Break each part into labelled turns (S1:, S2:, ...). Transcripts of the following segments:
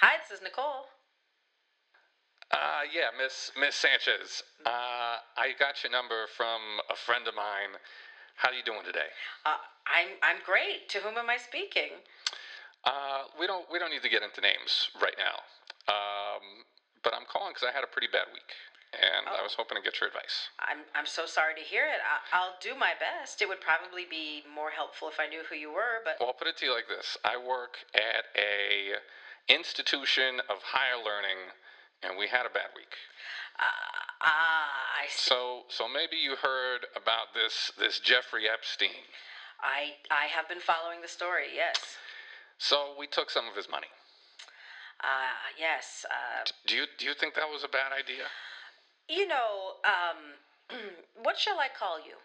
S1: Hi, this is Nicole.
S2: Uh, yeah, Miss Miss Sanchez. Uh, I got your number from a friend of mine. How are you doing today?
S1: Uh, I'm I'm great. To whom am I speaking?
S2: Uh, we don't we don't need to get into names right now. Um, but I'm calling because I had a pretty bad week, and I
S1: Oh.
S2: was hoping to get your advice.
S1: I'm I'm so sorry to hear it. I, I'll do my best. It would probably be more helpful if I knew who you were, but
S2: Well, I'll put it to you like this: I work at a institution of higher learning, and we had a bad week.
S1: uh, ah, I see.
S2: So so maybe you heard about this this Jeffrey Epstein.
S1: I I have been following the story. Yes.
S2: So we took some of his money.
S1: Uh, yes. Uh,
S2: Do you do you think that was a bad idea?
S1: you know, um, what shall I call you?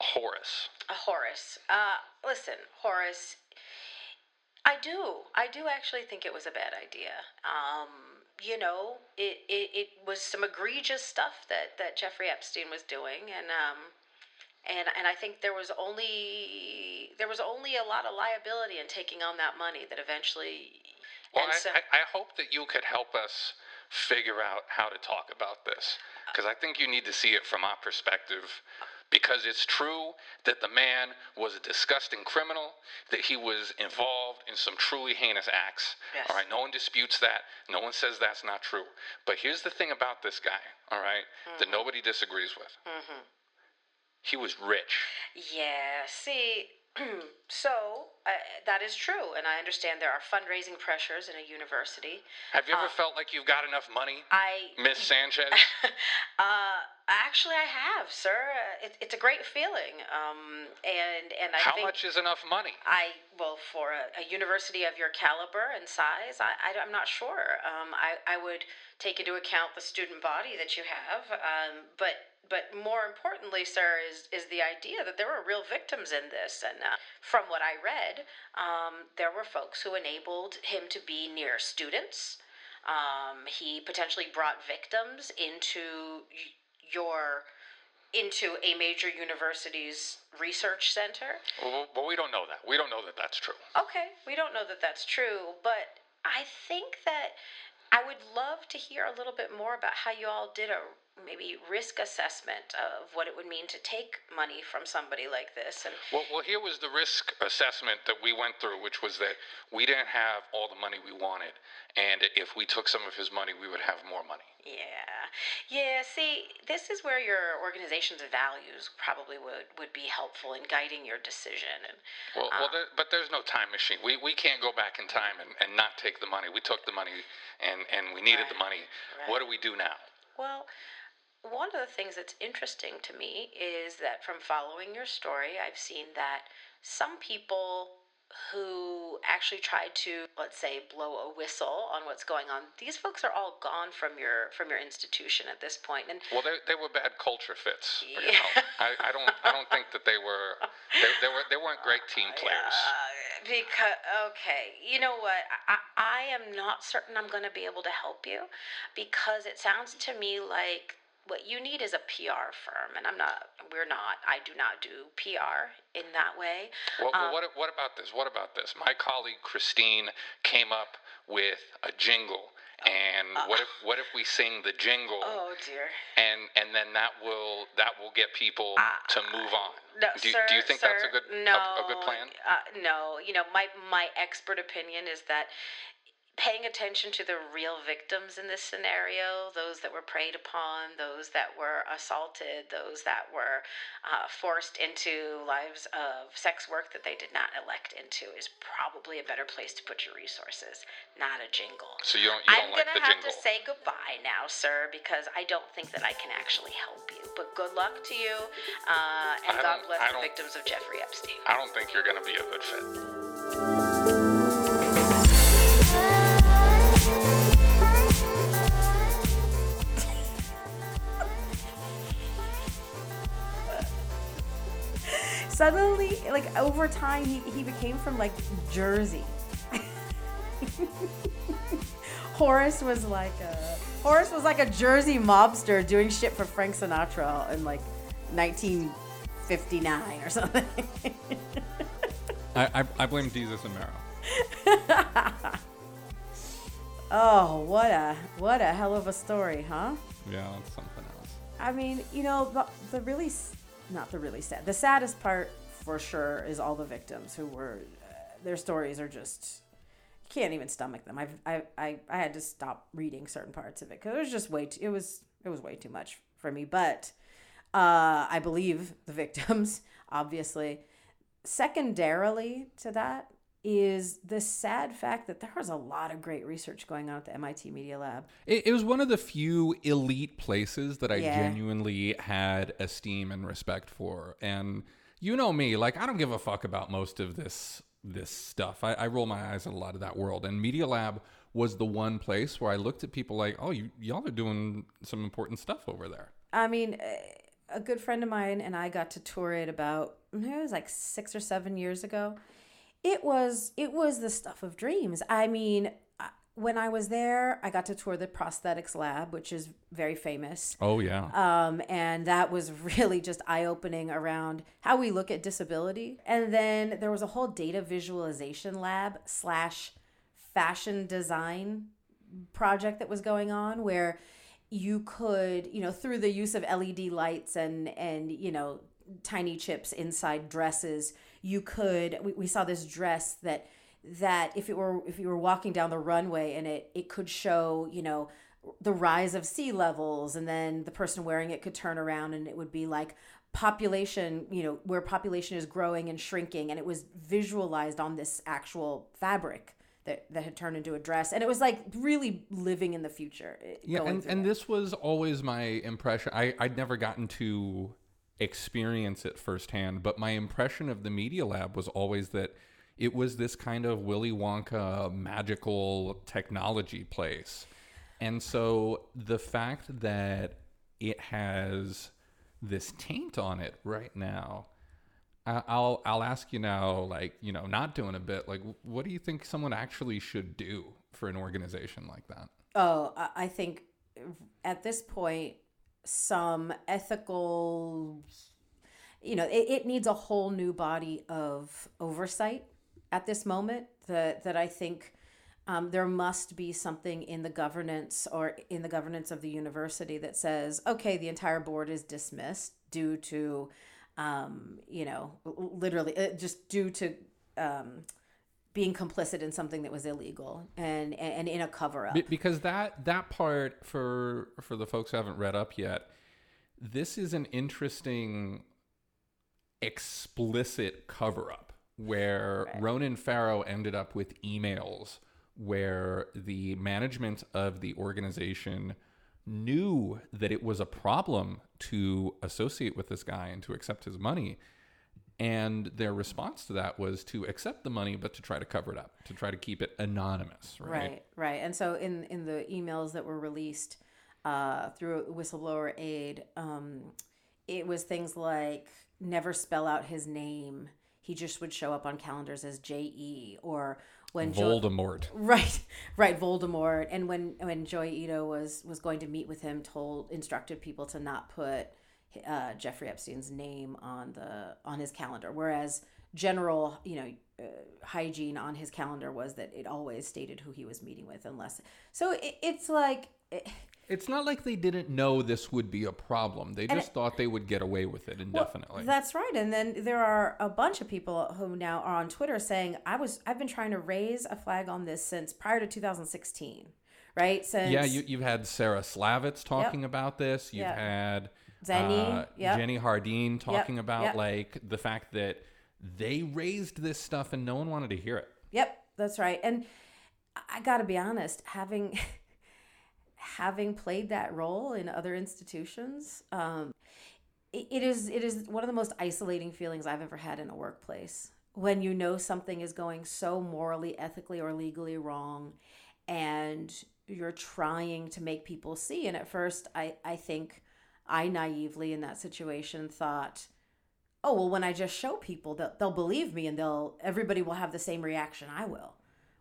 S2: Horace.
S1: Uh, Horace. Uh, listen, Horace. I do. I do actually think it was a bad idea. Um, you know, it, it, it was some egregious stuff that, that Jeffrey Epstein was doing, and um, and and I think there was only there was only a lot of liability in taking on that money that eventually.
S2: Well, I,
S1: so,
S2: I, I hope that you could help us figure out how to talk about this because I think you need to see it from our perspective. Because it's true that the man was a disgusting criminal, that he was involved in some truly heinous acts.
S1: Yes.
S2: All right, no one disputes that. No one says that's not true. But here's the thing about this guy, all right, that nobody disagrees with.
S1: Mhm.
S2: He was rich.
S1: Yeah, see, so uh, that is true, and I understand there are fundraising pressures in a university.
S2: Have you ever
S1: Uh,
S2: felt like you've got enough money,
S1: I
S2: Miss Sanchez?
S1: uh, actually, I have, sir. Uh, It, it's a great feeling, um, and and I
S2: How
S1: think
S2: much is enough money?
S1: I well for a, a university of your caliber and size, I, I am not sure. Um, I I would take into account the student body that you have, um, but but more importantly, sir, is is the idea that there were real victims in this, and uh, from what I read, um, there were folks who enabled him to be near students. Um, he potentially brought victims into y- your into a major university's research center.
S2: Well, well, we don't know that. We don't know that that's true.
S1: Okay, we don't know that that's true, but I think that I would love to hear a little bit more about how you all did a maybe risk assessment of what it would mean to take money from somebody like this and
S2: Well, well, here was the risk assessment that we went through, which was that we didn't have all the money we wanted, and if we took some of his money, we would have more money.
S1: yeah. Yeah, see, this is where your organization's values probably would would be helpful in guiding your decision and
S2: Well, well, uh, there, but there's no time machine. We we can't go back in time and, and not take the money. We took the money, and and we needed the money.
S1: right.
S2: What do we do now?
S1: Well, one of the things that's interesting to me is that from following your story, I've seen that some people who actually tried to, let's say, blow a whistle on what's going on, these folks are all gone from your from your institution at this point. And
S2: Well, they, they were bad culture fits. You
S1: Yeah.
S2: know, I, I don't I don't think that they were they, they were they weren't great team players.
S1: Uh, because okay, you know what? I, I am not certain I'm going to be able to help you because it sounds to me like what you need is a PR firm, and I'm not. We're not. I do not do PR in that way.
S2: Well, well,
S1: Um,
S2: what what about this? What about this? My colleague Christine came up with a jingle, and what if what if we sing the jingle,
S1: Oh dear.
S2: and and then that will that will get people to move on.
S1: No,
S2: do,
S1: sir,
S2: do you think that's a
S1: sir,
S2: good
S1: no,
S2: a, a good plan?
S1: Uh, no, you know my my expert opinion is that paying attention to the real victims in this scenario, those that were preyed upon, those that were assaulted, those that were uh, forced into lives of sex work that they did not elect into, is probably a better place to put your resources, not a jingle.
S2: So you don't you
S1: I'm
S2: don't like
S1: gonna have
S2: jingle?
S1: to say goodbye now, sir, because I don't think that I can actually help you. But good luck to you, uh, and God bless
S2: I
S1: the victims of Jeffrey Epstein.
S2: I don't think you're going to be a good fit.
S3: Suddenly, like over time, he, he became from like Jersey. Horace was like a Horace was like a Jersey mobster doing shit for Frank Sinatra in like 1959 or something.
S4: I, I, I blame Jesus and Mero.
S1: Oh, what a what a hell of a story, huh?
S2: Yeah, that's something else.
S1: I mean, you know, the, the really, not the really sad, the saddest part for sure is all the victims who were, uh, their stories are just, can't even stomach them. I've, I, I, I had to stop reading certain parts of it because it was just way too, it was, it was way too much for me. But uh, I believe the victims, obviously. Secondarily to that is the sad fact that there was a lot of great research going on at the MIT Media Lab.
S2: It, it was one of the few elite places that I
S1: Yeah.
S2: genuinely had esteem and respect for. And you know me, like I don't give a fuck about most of this this stuff. I, I roll my eyes at a lot of that world. And Media Lab was the one place where I looked at people like, oh, you y'all are doing some important stuff over there.
S1: I mean, eh, a good friend of mine and I got to tour it about it was like six or seven years ago. It was it was the stuff of dreams. I mean, when I was there, I got to tour the prosthetics lab, which is very famous.
S2: Oh yeah.
S1: Um, and that was really just eye opening around how we look at disability. And then there was a whole data visualization lab slash fashion design project that was going on where you could, you know, through the use of LED lights and and you know tiny chips inside dresses, you could. We, we saw this dress that that if it were if you were walking down the runway and it it could show you know the rise of sea levels and then the person wearing it could turn around and it would be like population you know where population is growing and shrinking and it was visualized on this actual fabric that, that had turned into a dress and it was like really living in the future eh,
S2: Yeah, and, and this was always my impression. I, I'd never gotten to experience it firsthand, but my impression of the Media Lab was always that it was this kind of Willy Wonka magical technology place. And so the fact that it has this taint on it right now, I'll I'll ask you now, like you know, not doing a bit, like what do you think someone actually should do for an organization like that?
S1: Oh, I think at this point, some ethical, you know, it, it needs a whole new body of oversight at this moment. That that I think um, there must be something in the governance or in the governance of the university that says, okay, the entire board is dismissed due to, um, you know, literally uh, just due to. Um, being complicit in something that was illegal and and, and in a cover up.
S2: Because that that part for for the folks who haven't read up yet this is an interesting explicit cover up where Ronan Farrow ended up with emails where the management of the organization knew that it was a problem to associate with this guy and to accept his money and their response to that was to accept the money but to try to cover it up to try to keep it anonymous right,
S1: Right, right. And so in in the emails that were released uh, through whistleblower aid, um, it was things like never spell out his name. He just would show up on calendars as J E or when Jo-
S2: Voldemort.
S1: Right, right, Voldemort. And when when Joi Ito was was going to meet with him, told instructed people to not put uh, Jeffrey Epstein's name on the on his calendar, whereas general you know uh, hygiene on his calendar was that it always stated who he was meeting with, unless. So it, it's like. It,
S2: It's not like they didn't know this would be a problem. They just thought they would get away with it indefinitely.
S1: That's right. And then there are a bunch of people who now are on Twitter saying, I was I've been trying to raise a flag on this since prior to 2016. Right? Since
S2: yeah, you, you've had Sarah Slavitz talking about this. You've
S1: Yep.
S2: had
S1: Zenny,
S2: uh,
S1: yep.
S2: Jenny Hardeen talking about
S1: yep.
S2: like the fact that they raised this stuff and no one wanted to hear it.
S1: Yep, that's right. And I got to be honest, having having played that role in other institutions, um, it, it is it is one of the most isolating feelings I've ever had in a workplace. When you know something is going so morally, ethically, or legally wrong, and you're trying to make people see. And at first, I I think I naively in that situation thought oh well when i just show people they'll, they'll believe me and they'll everybody will have the same reaction i will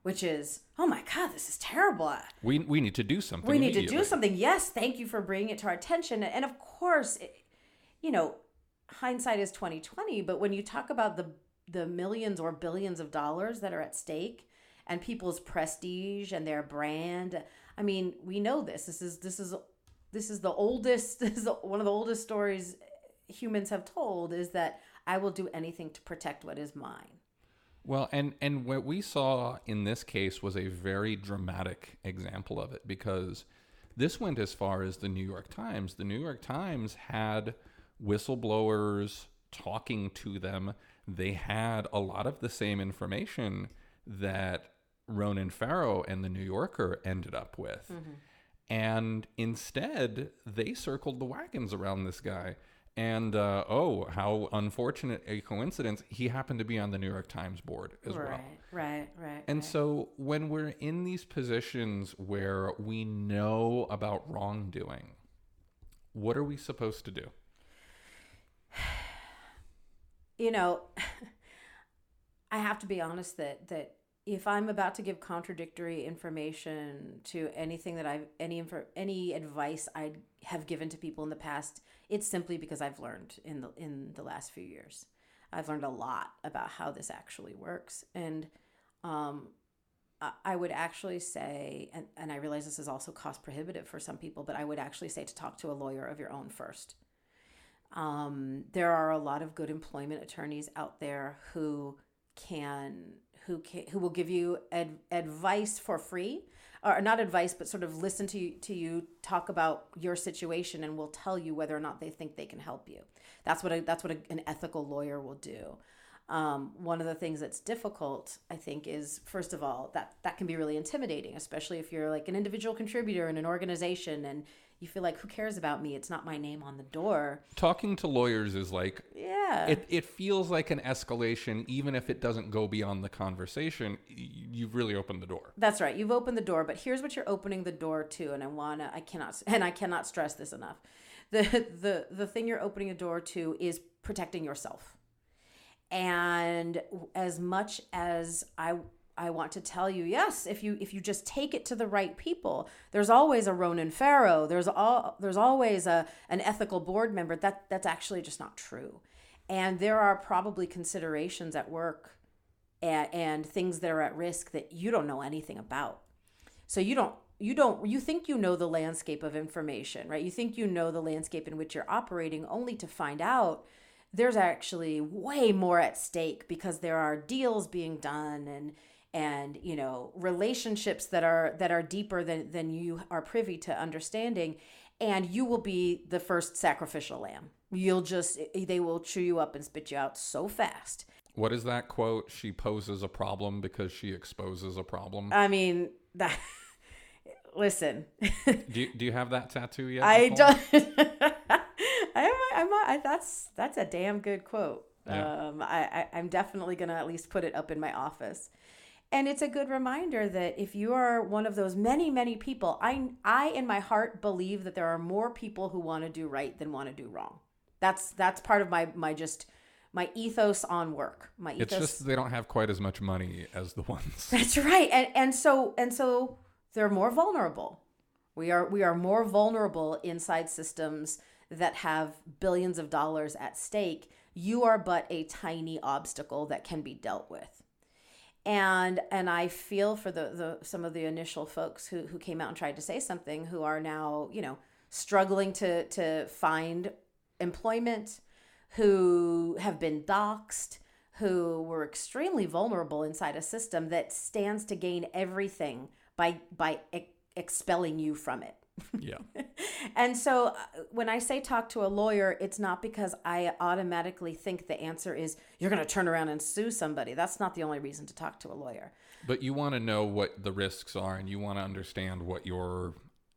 S1: which is oh my god this is terrible
S2: We, we need to do something.
S1: we need to do something yes thank you for bringing it to our attention and of course it, you know hindsight is 2020 but when you talk about the the millions or billions of dollars that are at stake and people's prestige and their brand. I mean, we know this. This is this is this is the oldest this is one of the oldest stories humans have told is that I will do anything to protect what is mine.
S2: Well, and and what we saw in this case was a very dramatic example of it because this went as far as the New York Times. The New York Times had whistleblowers talking to them. They had a lot of the same information that Ronan Farrow and the New Yorker ended up with. Mm-hmm. And instead, they circled the wagons around this guy. And uh, oh, how unfortunate a coincidence. He happened to be on the New York Times board as well.
S1: Right, right, right.
S2: And
S1: right.
S2: so when we're in these positions where we know about wrongdoing, what are we supposed to do?
S1: you know, I have to be honest that that if I'm about to give contradictory information to anything that I've any info, any advice I have given to people in the past, it's simply because I've learned in the in the last few years. I've learned a lot about how this actually works, and um, I- I would actually say, and, and I realize this is also cost prohibitive for some people, but I would actually say to talk to a lawyer of your own first. Um, there are a lot of good employment attorneys out there who can who can who will give you ad, advice for free or not advice but sort of listen to you to you talk about your situation and will tell you whether or not they think they can help you. That's what a, that's what a, an ethical lawyer will do. Um, one of the things that's difficult i think is first of all that that can be really intimidating especially if you're like an individual contributor in an organization and you feel like who cares about me it's not my name on the door
S2: Talking to lawyers is like
S1: yeah
S2: it, it feels like an escalation even if it doesn't go beyond the conversation you've really opened the door
S1: That's right. You've opened the door, but here's what you're opening the door to, and I wanna, I cannot, and I cannot stress this enough. The the the thing you're opening the door to is protecting yourself. And as much as I I want to tell you, yes, if you if you just take it to the right people, there's always a Ronan Farrow. There's all there's always a an ethical board member. That that's actually just not true. And there are probably considerations at work and, and things that are at risk that you don't know anything about. So you don't you don't you think you know the landscape of information, right? You think you know the landscape in which you're operating only to find out there's actually way more at stake because there are deals being done and and you know relationships that are that are deeper than than you are privy to understanding and you will be the first sacrificial lamb. You'll just they will chew you up and spit you out so fast.
S2: What is that quote? She poses a problem because she exposes a problem?
S1: I mean that listen.
S2: Do, you, do you have that tattoo yet
S1: i
S2: Nicole?
S1: don't I'm, I'm, I, that's that's a damn good quote.
S2: Yeah.
S1: um, I, I i'm definitely gonna at least put it up in my office and it's a good reminder that if you are one of those many many people i i in my heart believe that there are more people who want to do right than want to do wrong. That's that's part of my my just my ethos on work. My ethos
S2: it's just they don't have quite as much money as the ones.
S1: That's right and and so and so they're more vulnerable. We are we are more vulnerable inside systems that have billions of dollars at stake. You are but a tiny obstacle that can be dealt with and and I feel for the, the some of the initial folks who who came out and tried to say something who are now you know struggling to to find employment who have been doxxed who were extremely vulnerable inside a system that stands to gain everything by by ex- expelling you from it
S2: yeah
S1: and so uh, when I say talk to a lawyer, it's not because I automatically think the answer is you're going to turn around and sue somebody. That's not the only reason to talk to a lawyer.
S2: but you want to know what the risks are and you want to understand what your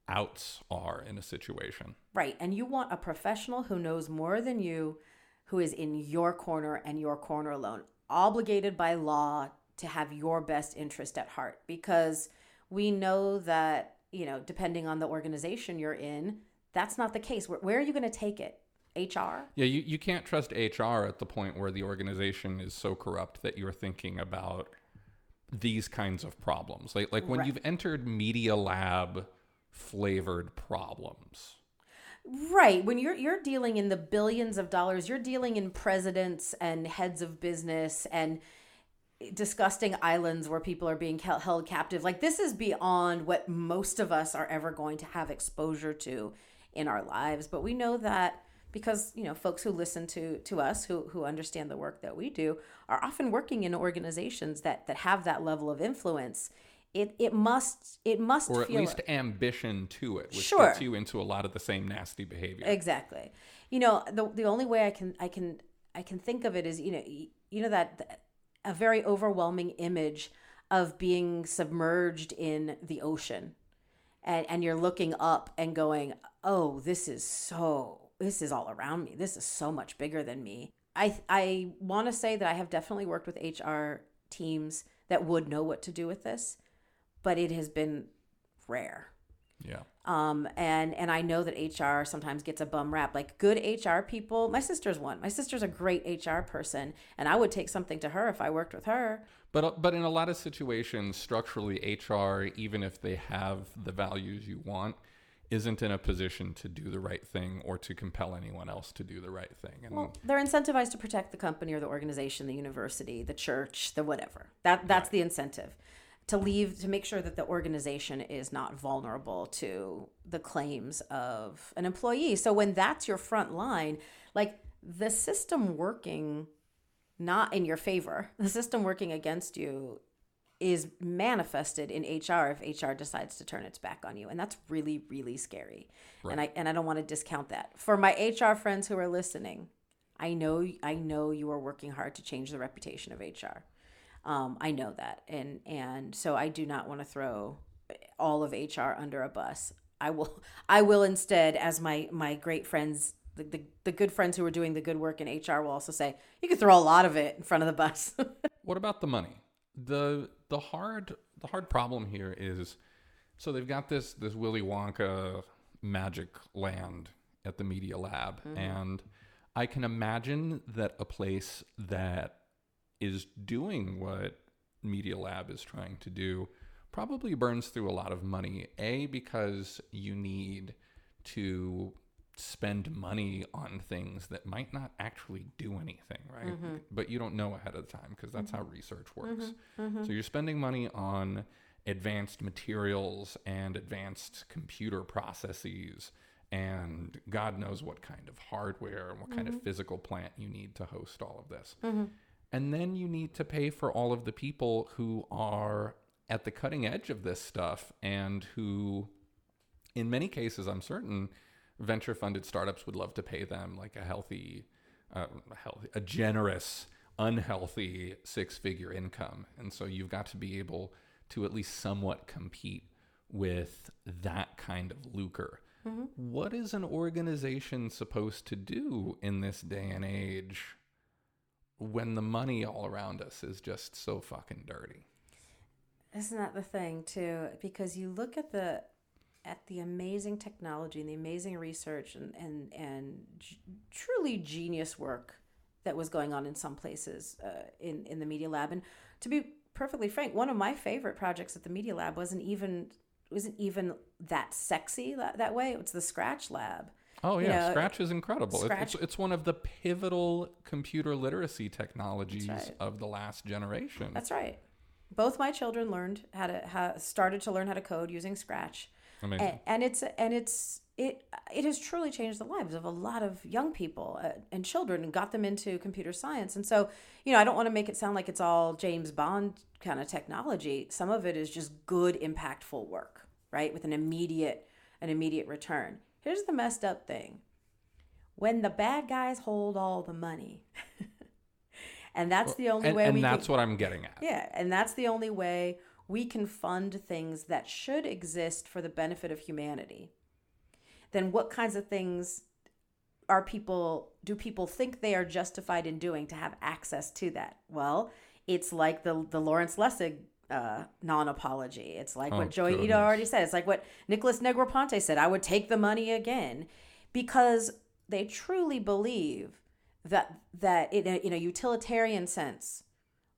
S2: outs are in a situation
S1: Right. And you want a professional who knows more than you, who is in your corner and your corner alone, obligated by law to have your best interest at heart. Because we know that, you know, depending on the organization you're in, that's not the case. Where, where are you going to take it? HR?
S2: Yeah, you, you can't trust HR at the point where the organization is so corrupt that you're thinking about these kinds of problems. Like like when
S1: Right.
S2: you've entered media lab flavored problems.
S1: Right. When you're you're dealing in the billions of dollars, you're dealing in presidents and heads of business and disgusting islands where people are being held captive. Like this is beyond what most of us are ever going to have exposure to in our lives. But we know that because you know folks who listen to to us who who understand the work that we do are often working in organizations that that have that level of influence it it must it must
S2: or at least ambition to it, which
S1: Sure.
S2: gets you into a lot of the same nasty behavior.
S1: exactly you know the the only way i can i can i can think of it is you know you know that a very overwhelming image of being submerged in the ocean. And and you're looking up and going oh this is so this is all around me. This is so much bigger than me. I i want to say that i have definitely worked with hr teams that would know what to do with this but it has been rare
S2: yeah.
S1: um, and and I know that HR sometimes gets a bum rap. Like good HR people, my sister's one. My sister's a great HR person, and I would take something to her if I worked with her.
S2: But uh, but in a lot of situations, structurally, HR, even if they have the values you want, isn't in a position to do the right thing or to compel anyone else to do the right thing. And
S1: Well, they're incentivized to protect the company or the organization, the university, the church, the whatever. That that's the incentive. To leave to make sure that the organization is not vulnerable to the claims of an employee. So when that's your front line, like the system working not in your favor, the system working against you is manifested in HR if HR decides to turn its back on you. And that's really, really scary. And I and I don't want to discount that. For my HR friends who are listening, I know I know you are working hard to change the reputation of HR. Um, I know that, and and so I do not want to throw all of HR under a bus. I will I will instead, as my my great friends, the, the, the good friends who are doing the good work in HR will also say, you can throw a lot of it in front of the bus.
S2: What about the money? The the hard the hard problem here is so they've got this this Willy Wonka magic land at the Media Lab and I can imagine that a place that is doing what Media Lab is trying to do probably burns through a lot of money. A because you need to spend money on things that might not actually do anything, right? Mm-hmm. But you don't know ahead of time because that's how mm-hmm. research mm-hmm. works. So you're spending money on advanced materials and advanced computer processes and God knows what kind of hardware and what kind of physical plant you need to host all of this. And then you need to pay for all of the people who are at the cutting edge of this stuff and who in many cases, I'm certain venture funded startups would love to pay them like a healthy, uh, healthy, a generous, unhealthy six figure income. And so you've got to be able to at least somewhat compete with that kind of lucre. What is an organization supposed to do in this day and age when the money all around us is just so fucking dirty?
S1: Isn't that the thing too? Because you look at the at the amazing technology and the amazing research and and and g- truly genius work that was going on in some places uh, in in the media lab. And to be perfectly frank, one of my favorite projects at the media lab wasn't even wasn't even that sexy that, that way. It was the Scratch Lab.
S2: Oh
S1: You
S2: yeah,
S1: know,
S2: Scratch is incredible.
S1: Scratch-
S2: It's, it's one of the pivotal computer literacy technologies
S1: right.
S2: of the last generation.
S1: That's right. Both my children learned how to how, started to learn how to code using Scratch.
S2: Amazing.
S1: and, and it's and it's it it has truly changed the lives of a lot of young people uh, and children and got them into computer science and so you know i don't want to make it sound like it's all james bond kind of technology some of it is just good impactful work right with an immediate an immediate return here's the messed up thing when the bad guys hold all the money and that's the only
S2: and
S1: way
S2: and
S1: we
S2: that's
S1: can,
S2: what I'm getting at.
S1: yeah, and that's the only way we can fund things that should exist for the benefit of humanity. Then what kinds of things are people do people think they are justified in doing to have access to that? Well, it's like the the Lawrence Lessig uh, non-apology. It's like
S2: Oh,
S1: what Joi Ito already said. It's like what Nicholas Negroponte said. I would take the money again because they truly believe that that in a, in a utilitarian sense,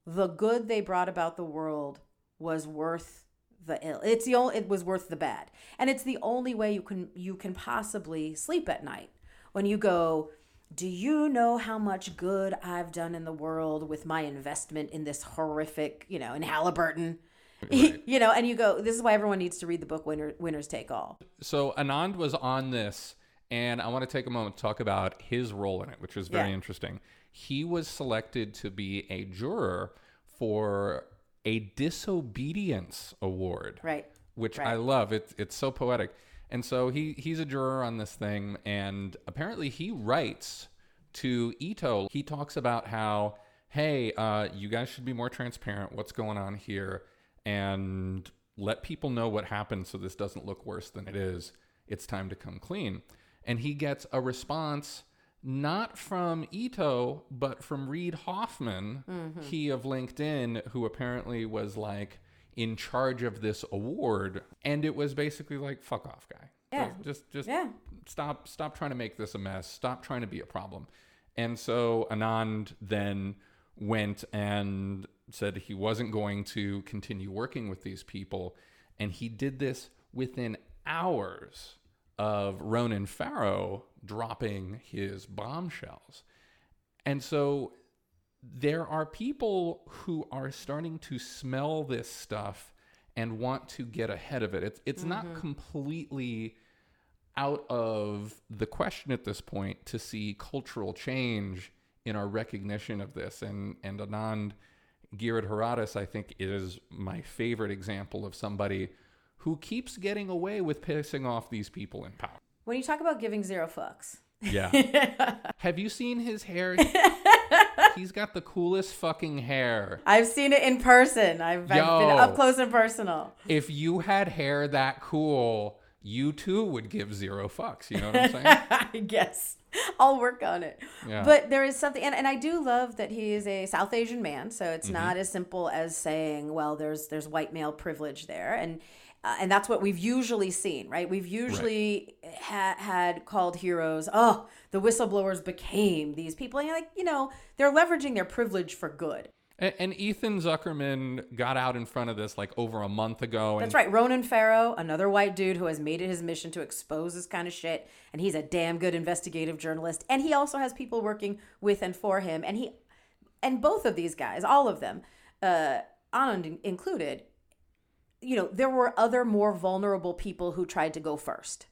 S1: the good they brought about the world was worth the ill. It's the only it was worth the bad, and it's the only way you can you can possibly sleep at night when you go. Do you know how much good I've done in the world with my investment in this horrific, you know, in Halliburton? you know, and you go, this is why everyone needs to read the book Winner, Winners Take All.
S2: So Anand was on this, and I want to take a moment to talk about his role in it, which was very
S1: Yeah.
S2: interesting. He was selected to be a juror for a disobedience award.
S1: Right.
S2: which I love. It's it's so poetic. And so he he's a juror on this thing, and apparently he writes to Ito. He talks about how, hey, uh, you guys should be more transparent. What's going on here, and let people know what happened, so this doesn't look worse than it is. It's time to come clean. And he gets a response not from Ito, but from Reid Hoffman, he of LinkedIn, who apparently was like in charge of this award. And it was basically like, fuck off, guy.
S1: Yeah.
S2: Just, just,
S1: Yeah.
S2: stop, stop trying to make this a mess. Stop trying to be a problem. And so Anand then went and said he wasn't going to continue working with these people. And he did this within hours of Ronan Farrow dropping his bombshells. And so there are people who are starting to smell this stuff and want to get ahead of it. It's it's not mm-hmm. completely out of the question at this point to see cultural change in our recognition of this. And and Anand Giridharadas, I think, is my favorite example of somebody who keeps getting away with pissing off these people in power.
S1: When you talk about giving zero fucks,
S2: Yeah. Have you seen his hair? He's got the coolest fucking hair.
S1: I've seen it in person. I've, I've been up close and personal.
S2: If you had hair that cool, you too would give zero fucks. You know what I'm saying?
S1: I guess. I'll work on it.
S2: Yeah.
S1: But there is something, and, and I do love that he is a South Asian man. So
S2: Mm-hmm.
S1: it's not as simple as saying, well, there's there's white male privilege there, and uh, and that's what we've usually seen, right? We've usually ha- had called heroes. Oh, the whistleblowers became these people, and you're like, you know, they're leveraging their privilege for good.
S2: And, and Ethan Zuckerman got out in front of this like over a month ago. And
S1: That's right. Ronan Farrow, another white dude who has made it his mission to expose this kind of shit. And he's a damn good investigative journalist. And he also has people working with and for him. And he, and both of these guys, all of them, uh, Anand included, you know, there were other more vulnerable people who tried to go first.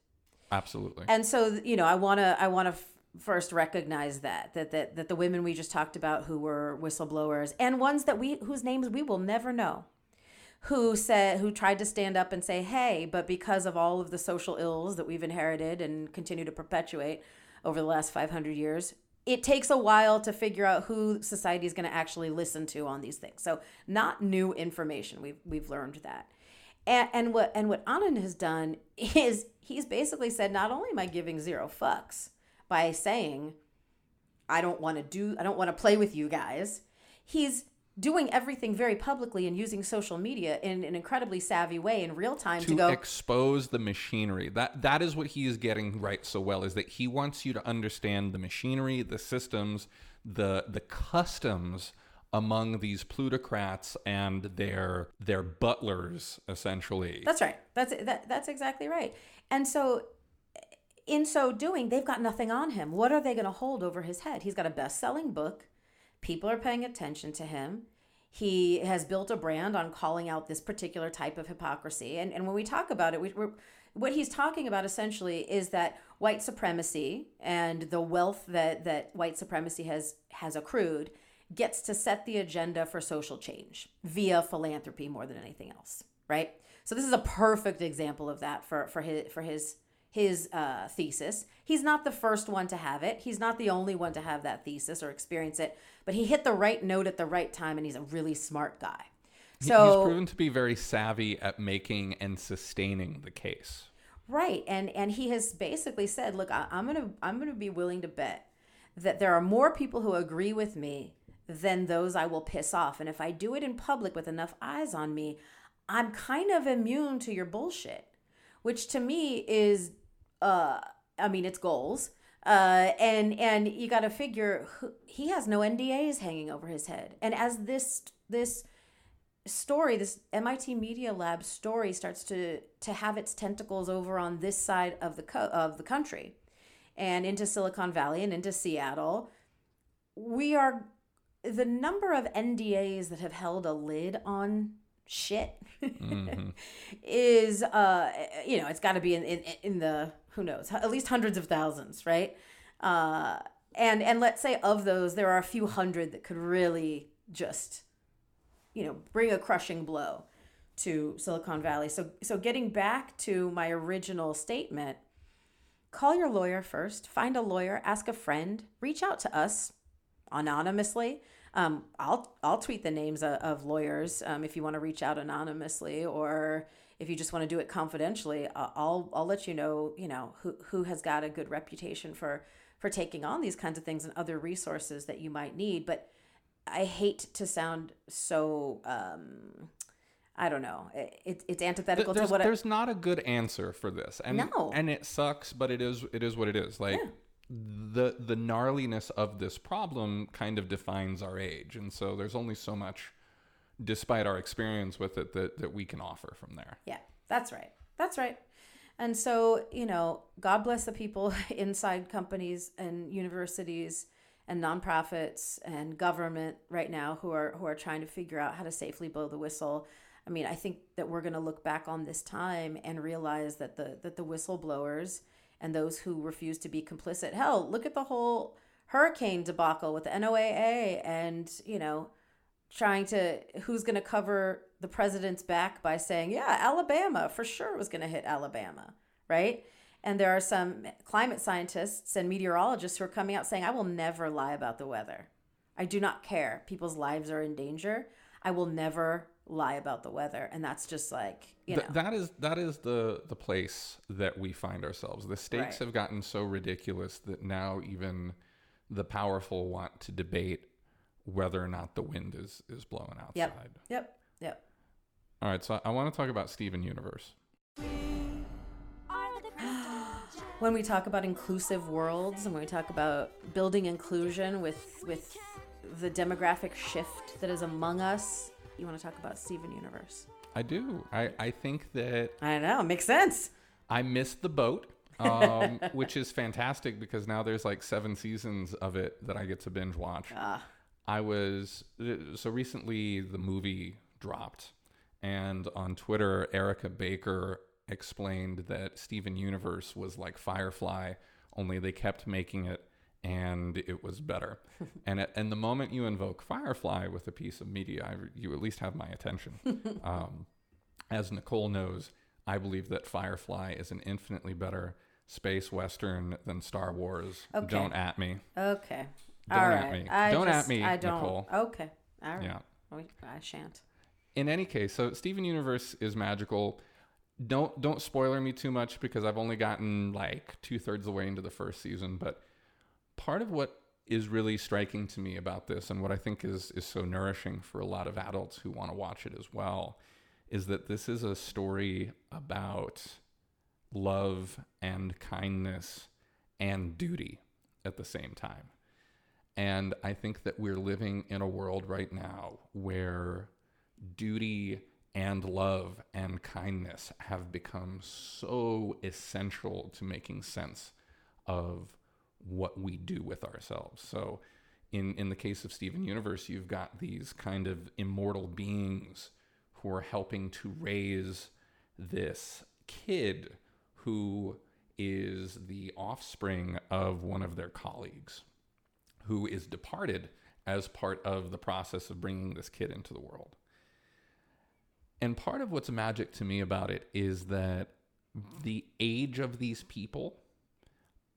S2: Absolutely.
S1: And so, you know, I want to, I want to f- first recognize that, that, that, that the women we just talked about who were whistleblowers and ones that we, whose names we will never know, who said, who tried to stand up and say, hey, but because of all of the social ills that we've inherited and continue to perpetuate over the last 500 years, it takes a while to figure out who society is going to actually listen to on these things. So, not new information. We've, we've learned that. And, and what and what Anand has done is he's basically said not only am I giving zero fucks by saying I don't want to do I don't want to play with you guys. He's doing everything very publicly and using social media in an incredibly savvy way in real time to,
S2: to
S1: go
S2: expose the machinery. That that is what he is getting right so well is that he wants you to understand the machinery, the systems, the the customs among these plutocrats and their their butlers essentially.
S1: That's right. That's that, that's exactly right. And so in so doing, they've got nothing on him. What are they going to hold over his head? He's got a best-selling book. People are paying attention to him. He has built a brand on calling out this particular type of hypocrisy. And and when we talk about it, we, we're what he's talking about essentially is that white supremacy and the wealth that that white supremacy has has accrued gets to set the agenda for social change via philanthropy more than anything else, right? So this is a perfect example of that for for his for his his uh, thesis. He's not the first one to have it. He's not the only one to have that thesis or experience it. But he hit the right note at the right time, and he's a really smart guy. So
S2: he's proven to be very savvy at making and sustaining the case.
S1: Right, and and he has basically said, "Look, I, I'm gonna I'm gonna be willing to bet that there are more people who agree with me than those I will piss off, and if I do it in public with enough eyes on me, I'm kind of immune to your bullshit." Which to me is, uh, I mean, it's goals, uh, and and you got to figure he has no NDAs hanging over his head, and as this this story this MIT Media Lab story starts to to have its tentacles over on this side of the co- of the country and into Silicon Valley and into Seattle, we are the number of NDAs that have held a lid on shit is uh you know it's got to be in, in in the who knows at least hundreds of thousands right? Uh and and let's say of those there are a few hundred that could really just you know bring a crushing blow to Silicon Valley. So so getting back to my original statement call your lawyer first find a lawyer ask a friend reach out to us anonymously um, I'll I'll tweet the names of, of lawyers um, if you want to reach out anonymously, or if you just want to do it confidentially. I'll I'll let you know you know who who has got a good reputation for for taking on these kinds of things and other resources that you might need. But I hate to sound so. Um, I don't know. It, it's antithetical
S2: there's,
S1: to what
S2: there's I, not a good answer for this, and
S1: no.
S2: and it sucks, but it is it is what it is. Like yeah the the gnarliness of this problem kind of defines our age. And so there's only so much despite our experience with it that, that we can offer from there.
S1: Yeah that's right. That's right. And so you know god bless the people inside companies and universities and nonprofits and government right now who are who are trying to figure out how to safely blow the whistle. I mean i think that we're going to look back on this time and realize that the that the whistleblowers and those who refuse to be complicit. Hell, look at the whole hurricane debacle with the NOAA and, you know, trying to who's going to cover the president's back by saying, yeah, Alabama for sure was going to hit Alabama, right? And there are some climate scientists and meteorologists who are coming out saying, I will never lie about the weather. I do not care. People's lives are in danger. I will never lie about the weather and that's just like you know.
S2: Th- that is that is the the place that we find ourselves. The stakes right. have gotten so ridiculous that now even the powerful want to debate whether or not the wind is is blowing outside.
S1: Yep. Yep. Yep
S2: all right so i want to talk about steven universe.
S1: When we talk about inclusive worlds and when we talk about building inclusion with with the demographic shift that is among us you want to talk about Steven Universe.
S2: I do. I, I think that.
S1: I know. Makes sense.
S2: I missed the boat, um, which is fantastic because now there's like seven seasons of it that I get to binge watch. Ah. I was. So recently the movie dropped. And on Twitter, Erica Baker explained that Steven Universe was like Firefly, only they kept making it and it was better. and at, and the moment you invoke Firefly with a piece of media, I, you at least have my attention. um, as Nicole knows, I believe that Firefly is an infinitely better space western than Star Wars. Okay. Don't at me.
S1: Okay.
S2: Don't All at me. I don't just, at me, I don't. Nicole.
S1: Okay. All right. Yeah. I shan't.
S2: In any case, so Steven Universe is magical. Don't don't spoiler me too much because I've only gotten like two thirds of the way into the first season, but part of what is really striking to me about this and what I think is is so nourishing for a lot of adults who want to watch it as well is that this is a story about love and kindness and duty at the same time. And I think that we're living in a world right now where duty and love and kindness have become so essential to making sense of what we do with ourselves. So, in, in the case of Steven Universe, you've got these kind of immortal beings who are helping to raise this kid who is the offspring of one of their colleagues who is departed as part of the process of bringing this kid into the world. And part of what's magic to me about it is that the age of these people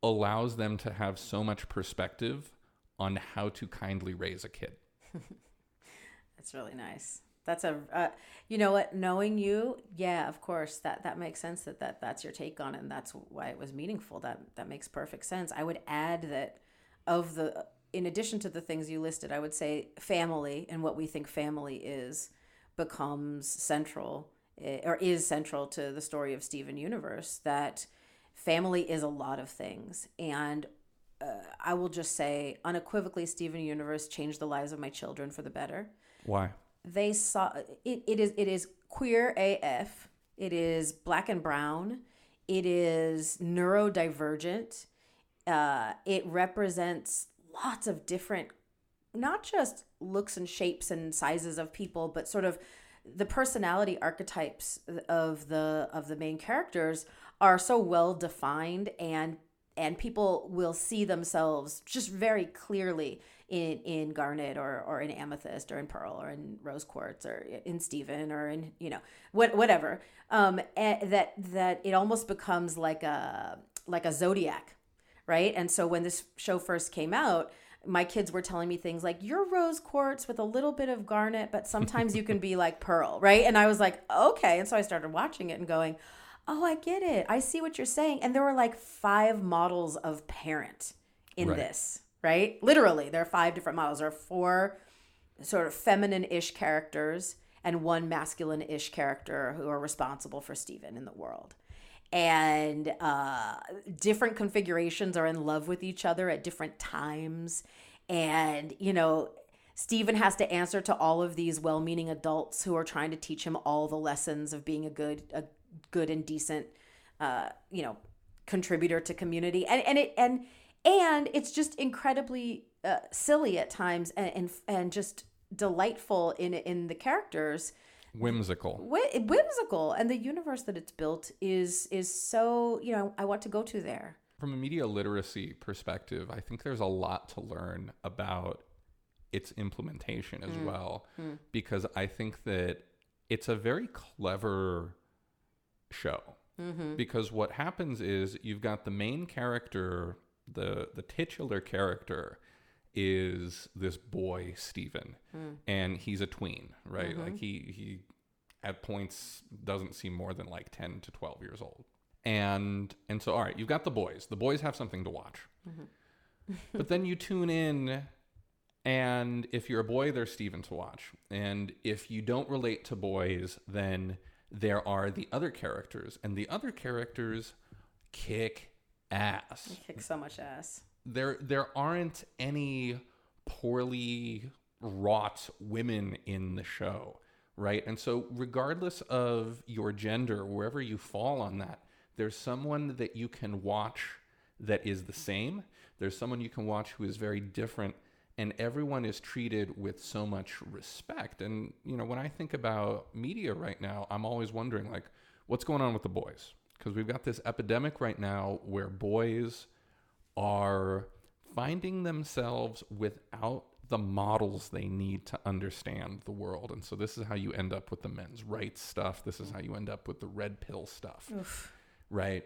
S2: allows them to have so much perspective on how to kindly raise a kid.
S1: That's really nice. That's a, uh, you know what? Knowing you, yeah, of course, that that makes sense. That that that's your take on it, and that's why it was meaningful. That that makes perfect sense. I would add that of the, in addition to the things you listed, I would say family and what we think family is becomes central eh, or is central to the story of Steven Universe. That family is a lot of things and uh, I will just say unequivocally, Steven Universe changed the lives of my children for the better.
S2: Why?
S1: They saw it. It is. It is queer AF. It is black and brown. It is neurodivergent. uh, it represents lots of different, not just looks and shapes and sizes of people, but sort of the personality archetypes of the of the main characters are so well defined and and people will see themselves just very clearly in in garnet or or in amethyst or in pearl or in rose quartz or in Steven or in you know what whatever. Um that that it almost becomes like a like a zodiac right? And so when this show first came out my kids were telling me things like you're rose quartz with a little bit of garnet but sometimes you can be like pearl right? And i was like okay. And so i started watching it and going oh i get it i see what you're saying and there were like five models of parent in
S2: Right.
S1: this right literally there are five different models there are four sort of feminine-ish characters and one masculine-ish character who are responsible for Steven in the world. And uh, different configurations are in love with each other at different times. And, you know, Steven has to answer to all of these well-meaning adults who are trying to teach him all the lessons of being a good, a good and decent, uh, you know, contributor to community. And and it and and it's just incredibly uh, silly at times and, and and just delightful in in the characters.
S2: Whimsical.
S1: Whi- whimsical. And the universe that it's built is is so you know i want to go to there.
S2: From a media literacy perspective, I think there's a lot to learn about its implementation as well, because I think that it's a very clever show. Mm-hmm. Because what happens is you've got the main character, the the titular character is this boy Steven, mm. and he's a tween, right? Mm-hmm. Like he he at points doesn't seem more than like 10 to 12 years old. And and so all right, you've got the boys. The boys have something to watch. Mm-hmm. but then you tune in and if you're a boy, there's Steven to watch. And if you don't relate to boys, then there are the other characters. And the other characters kick ass.
S1: Kick so much ass.
S2: There there aren't any poorly wrought women in the show right? And so regardless of your gender wherever you fall on that there's someone that you can watch that is the same. There's someone you can watch who is very different and everyone is treated with so much respect and you know when i think about media right now i'm always wondering like what's going on with the boys because we've got this epidemic right now where boys are finding themselves without the models they need to understand the world. And so this is how you end up with the men's rights stuff. This is how you end up with the red pill stuff. Right?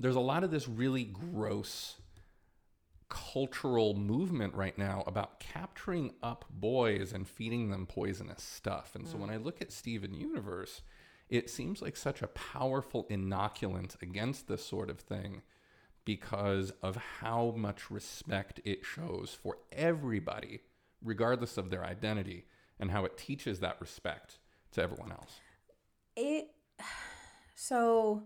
S2: There's a lot of this really gross cultural movement right now about capturing up boys and feeding them poisonous stuff. And so hmm. when I look at Steven Universe, it seems like such a powerful inoculant against this sort of thing because of how much respect it shows for everybody, regardless of their identity, and how it teaches that respect to everyone else.
S1: it so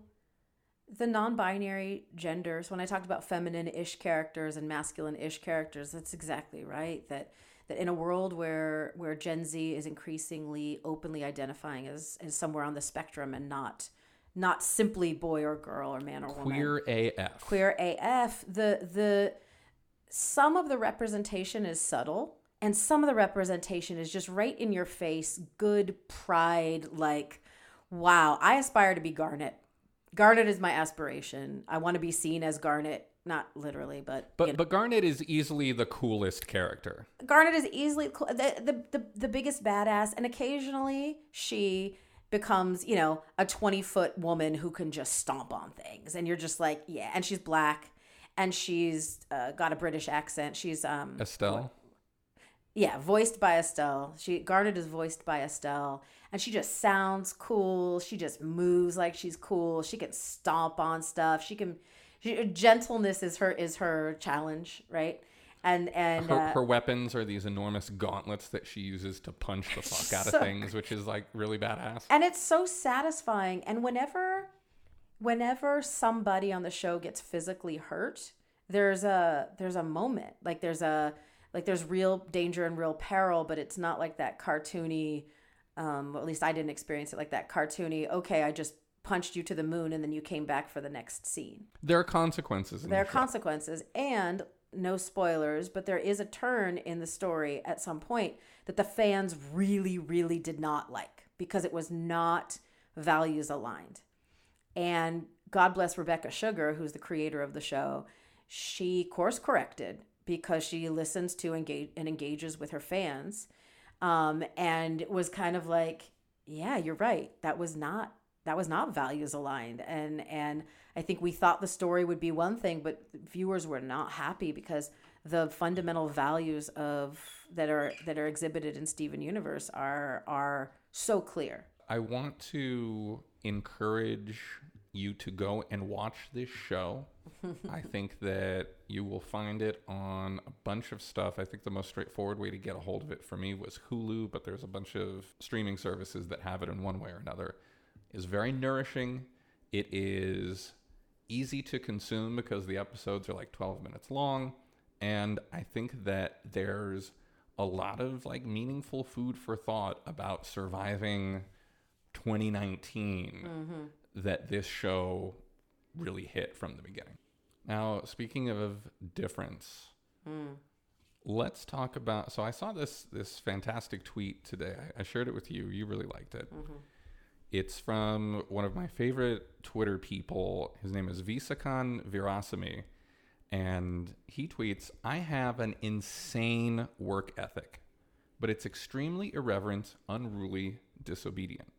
S1: the non-binary genders when i talked about feminine-ish characters and masculine-ish characters that's exactly right that that in a world where where gen z is increasingly openly identifying as, as somewhere on the spectrum and not not simply boy or girl or man or woman
S2: Queer AF.
S1: queer AF, the the some of the representation is subtle and some of the representation is just right in your face, good pride like wow, I aspire to be Garnet. Garnet is my aspiration. I want to be seen as Garnet, not literally, but
S2: But but Garnet is easily the coolest character.
S1: Garnet is easily the, the the the biggest badass, and occasionally she becomes, you know, a twenty foot woman who can just stomp on things, and you're just like, yeah. And she's black, and she's uh, got a British accent. She's um
S2: Estelle.
S1: yeah, voiced by Estelle. She Garnet is voiced by Estelle, and she just sounds cool. She just moves like she's cool. She can stomp on stuff. She can. She, gentleness is her is her challenge, right? And and
S2: Her,
S1: uh,
S2: her weapons are these enormous gauntlets that she uses to punch the fuck out of things, which is like really badass.
S1: and it's so satisfying and whenever whenever somebody on the show gets physically hurt there's a there's a moment like there's a like there's real danger and real peril but it's not like that cartoony um or at least i didn't experience it like that cartoony okay i just punched you to the moon and then you came back for the next scene.
S2: There are consequences.
S1: There are
S2: show.
S1: consequences and no spoilers, but there is a turn in the story at some point that the fans really, really did not like because it was not values aligned. And God bless Rebecca Sugar, who's the creator of the show. She course corrected because she listens to engage and engages with her fans, um, and was kind of like, "Yeah, you're right. That was not that was not values aligned." And and I think we thought the story would be one thing, but viewers were not happy because the fundamental values of that are that are exhibited in Steven Universe are are so clear.
S2: I want to encourage you to go and watch this show. I think that you will find it on a bunch of stuff. I think the most straightforward way to get a hold of it for me was Hulu, but there's a bunch of streaming services that have it in one way or another. It's very nourishing. It is easy to consume because the episodes are like 12 minutes long, and I think that there's a lot of like meaningful food for thought about surviving 2019 that this show really hit from the beginning. Now, speaking of difference, hmm. let's talk about. So I saw this this fantastic tweet today. I, I shared it with you. You really liked it. Mm-hmm. It's from one of my favorite Twitter people. His name is Visakan Veerasamy. And he tweets, I have an insane work ethic, but it's extremely irreverent, unruly, disobedient.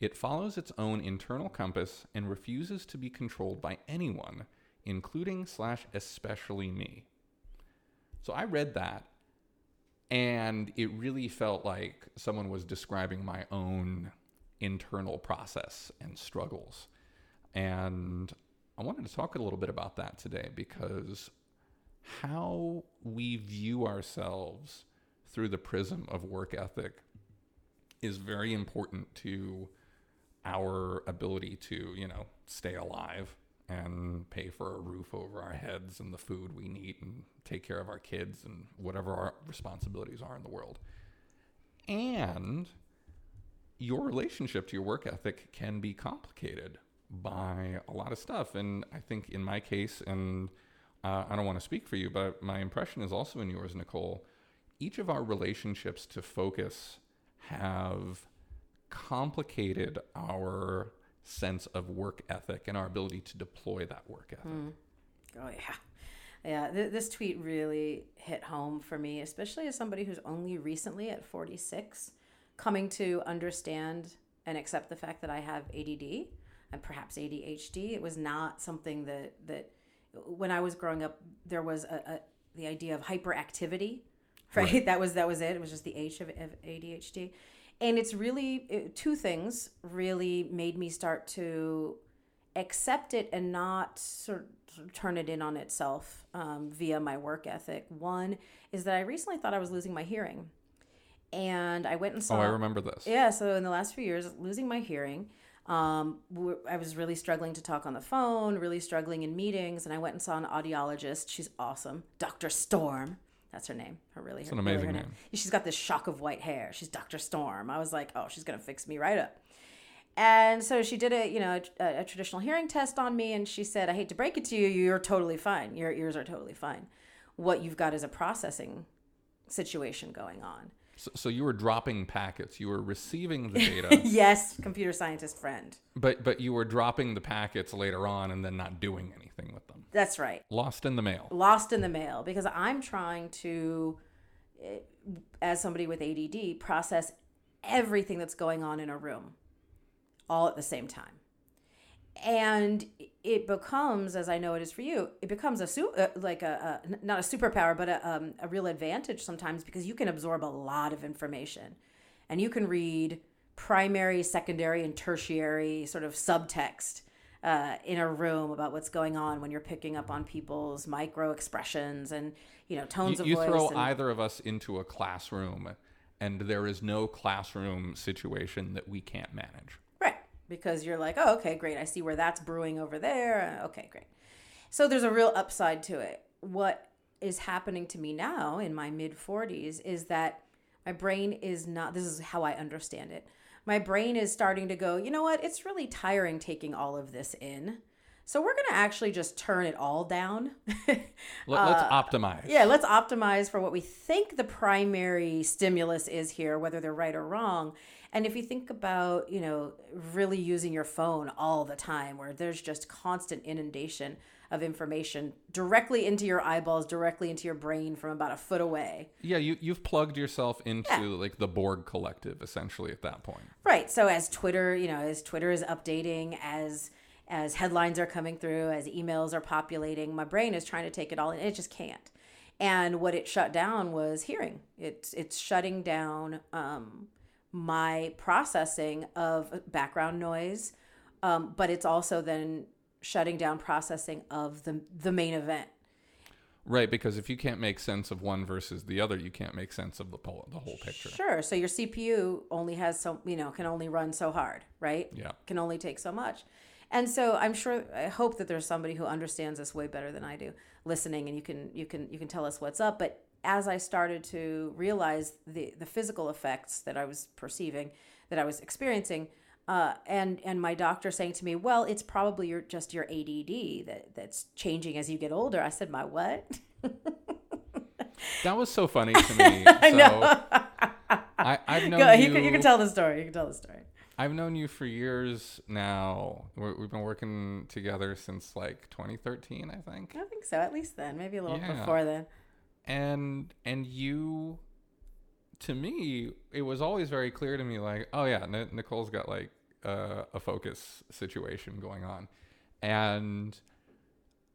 S2: It follows its own internal compass and refuses to be controlled by anyone, including slash especially me. So I read that and it really felt like someone was describing my own internal process and struggles. And I wanted to talk a little bit about that today because how we view ourselves through the prism of work ethic is very important to our ability to, you know, stay alive and pay for a roof over our heads and the food we need and take care of our kids and whatever our responsibilities are in the world. And your relationship to your work ethic can be complicated by a lot of stuff. And I think in my case, and uh, I don't want to speak for you, but my impression is also in yours, Nicole. Each of our relationships to focus have complicated our sense of work ethic and our ability to deploy that work ethic. Hmm.
S1: Oh yeah, yeah. Th- this tweet really hit home for me, especially as somebody who's only recently at 46, coming to understand and accept the fact that I have ADD and perhaps ADHD. It was not something that that when I was growing up there was a, a the idea of hyperactivity, right?
S2: Right.
S1: That was that was it. It was just the H of, of ADHD, and it's really it, two things really made me start to accept it and not sort of turn it in on itself um, via my work ethic. One is that I recently thought I was losing my hearing, and I went and saw. Oh.
S2: I remember this.
S1: Yeah, so in the last few years, losing my hearing, um, I was really struggling to talk on the phone, really struggling in meetings, and I went and saw an audiologist. She's awesome, Dr. Storm. That's her name. Her really, her,
S2: an
S1: really
S2: amazing name.
S1: She's got this shock of white hair. She's Dr. Storm. I was like, oh, she's gonna fix me right up. And so she did a, you know, a, a traditional hearing test on me, and she said, "I hate to break it to you, you're totally fine. Your ears are totally fine. What you've got is a processing situation going on."
S2: So, so you were dropping packets, you were receiving the data,
S1: yes, computer scientist friend.
S2: but but you were dropping the packets later on and then not doing anything with them.
S1: That's right.
S2: Lost in the mail.
S1: Lost in the mail because I'm trying to, eh, as somebody with ADD, process everything that's going on in a room all at the same time. And it becomes, as I know it is for you, it becomes a su- uh, like a, a not a superpower, but a, um, a real advantage sometimes because you can absorb a lot of information, and you can read primary, secondary, and tertiary sort of subtext uh, in a room about what's going on when you're picking up on people's micro expressions and you know tones
S2: You,
S1: of
S2: you
S1: voice.
S2: throw
S1: and,
S2: either of us into a classroom, and there is no classroom situation that we can't manage.
S1: Because you're like, oh, okay, great. I see where that's brewing over there. Uh, Okay, great. So there's a real upside to it. What is happening to me now in my mid 40s is that my brain is not, this is how I understand it. my brain is starting to go, you know what? It's really tiring taking all of this in. So we're going to actually just turn it all down.
S2: Let, us optimize.
S1: Uh, yeah, let's optimize for what we think the primary stimulus is here, whether they're right or wrong. And if you think about, you know, really using your phone all the time, where there's just constant inundation of information directly into your eyeballs, directly into your brain from about a foot away.
S2: Yeah, you you've plugged yourself into yeah. like the Borg collective essentially at that point.
S1: Right. So as Twitter, you know, as Twitter is updating, as as headlines are coming through, as emails are populating, my brain is trying to take it all in. It just can't. And what it shut down was hearing. It's it's shutting down um, my processing of background noise, um, but it's also then shutting down processing of the the main event.
S2: Right, because if you can't make sense of one versus the other, you can't make sense of the whole, the whole picture.
S1: Sure. So your CPU only has so you know can only run so hard, right?
S2: Yeah.
S1: Can only take so much. And so I'm sure I hope that there's somebody who understands this way better than I do listening and you can you can you can tell us what's up, but as I started to realize the the physical effects that I was perceiving, that I was experiencing, uh, and and my doctor saying to me, "Well, it's probably your just your ADD that that's changing as you get older." I said, "My what?"
S2: that was so funny to me. I so know. I, have known
S1: Go,
S2: you,
S1: you, can, you can tell the story. You can tell the story.
S2: I've known you for years now. we have been working together since like 2013, I think.
S1: I think so. At least then, maybe a little yeah. before then.
S2: And and you, to me, it was always very clear to me, like, oh yeah, N- Nicole's got like uh, a focus situation going on, and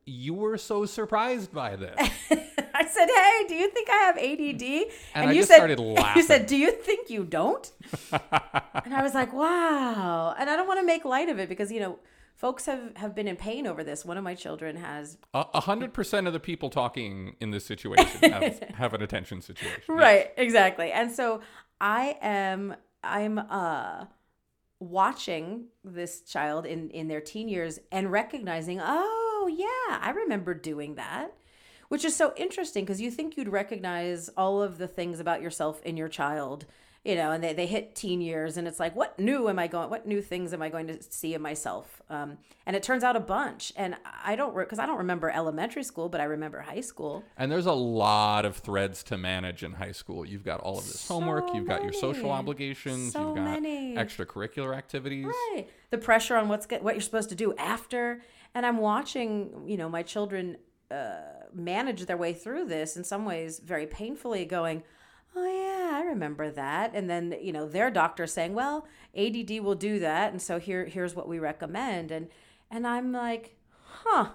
S2: you were so surprised by this.
S1: I said, "Hey, do you think I have ADD?"
S2: And, and you said, started laughing.
S1: You said, "Do you think you don't?" and I was like, "Wow!" And I don't want to make light of it because you know, folks have have been in pain over this. One of my children has
S2: a hundred percent of the people talking in this situation have, have an attention situation.
S1: Right, yes. exactly. And so I am, I'm uh watching this child in in their teen years and recognizing, oh yeah, I remember doing that which is so interesting because you think you'd recognize all of the things about yourself in your child you know and they, they hit teen years and it's like what new am i going what new things am i going to see in myself? Um, and it turns out a bunch. And i don't because i don't remember elementary school but i remember high school.
S2: And there's a lot of threads to manage in high school. You've got all of this so homework you've many. got your social obligations so you've got many. extracurricular activities.
S1: Right. The pressure on what's what you're supposed to do after. And i'm watching you know my children uh, manage their way through this in some ways very painfully going oh yeah i remember that and then you know their doctor saying well add will do that and so here here's what we recommend and and i'm like huh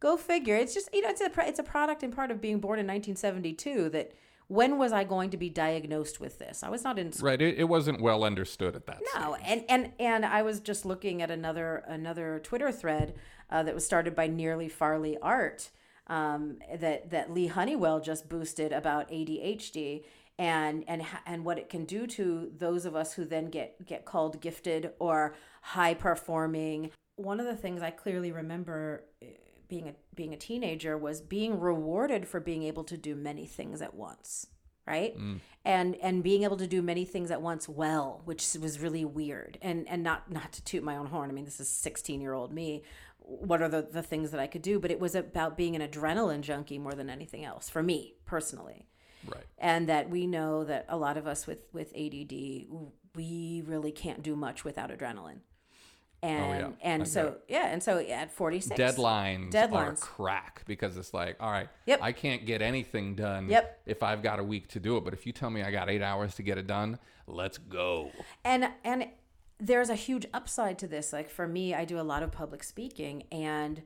S1: go figure it's just you know it's a it's a product and part of being born in 1972 that when was I going to be diagnosed with this? I was not in
S2: school. right. It, it wasn't well understood at that. Time.
S1: No,
S2: stage.
S1: and and and I was just looking at another another Twitter thread uh, that was started by Nearly Farley Art, um, that that Leigh Honeywell just boosted about ADHD and and and what it can do to those of us who then get get called gifted or high performing. One of the things I clearly remember eh, being a being a teenager was being rewarded for being able to do many things at once right mm. and and being able to do many things at once well which was really weird and and not not to toot my own horn i mean this is 16 year old me what are the, the things that I could do, but it was about being an adrenaline junkie more than anything else for me personally.
S2: Right.
S1: And that we know that a lot of us with, with ADD, we really can't do much without adrenaline. And, oh, yeah. and so, yeah. And so at 46,
S2: deadlines, deadlines. are crack because it's like, all right,
S1: yep.
S2: I can't get anything done
S1: yep.
S2: if I've got a week to do it. But if you tell me I got eight hours to get it done, let's go.
S1: And, and there's a huge upside to this. Like for me, I do a lot of public speaking, and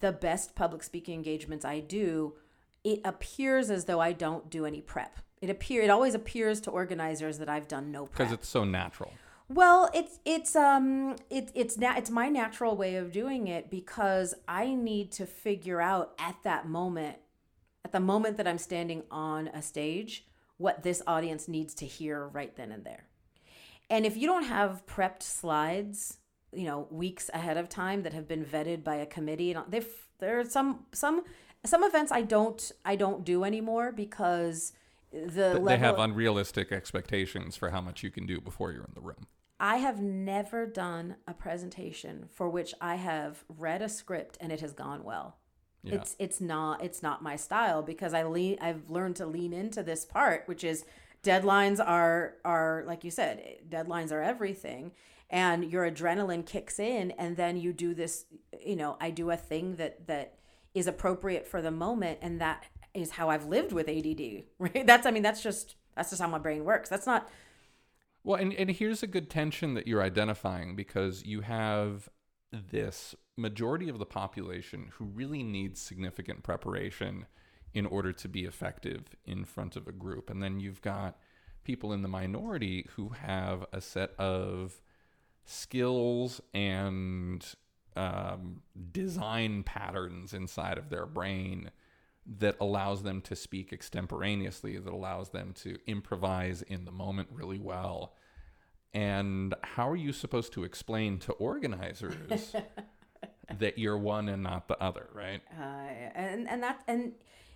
S1: the best public speaking engagements I do, it appears as though I don't do any prep. It appear it always appears to organizers that I've done no prep
S2: because it's so natural.
S1: Well, it's it's um it, it's na- it's my natural way of doing it because I need to figure out at that moment, at the moment that I'm standing on a stage, what this audience needs to hear right then and there. And if you don't have prepped slides, you know, weeks ahead of time that have been vetted by a committee, and they've there are some some some events I don't I don't do anymore because the
S2: they have unrealistic expectations for how much you can do before you're in the room.
S1: I have never done a presentation for which I have read a script and it has gone well.
S2: Yeah.
S1: It's it's not it's not my style because I lean I've learned to lean into this part which is deadlines are are like you said deadlines are everything and your adrenaline kicks in and then you do this you know I do a thing that that is appropriate for the moment and that is how I've lived with ADD right that's I mean that's just that's just how my brain works that's not
S2: Well, and, and here's a good tension that you're identifying because you have this majority of the population who really needs significant preparation in order to be effective in front of a group. And then you've got people in the minority who have a set of skills and um, design patterns inside of their brain that allows them to speak extemporaneously, that allows them to improvise in the moment really well. And how are you supposed to explain to organizers that you're one and not the other, right?
S1: uh, and and that and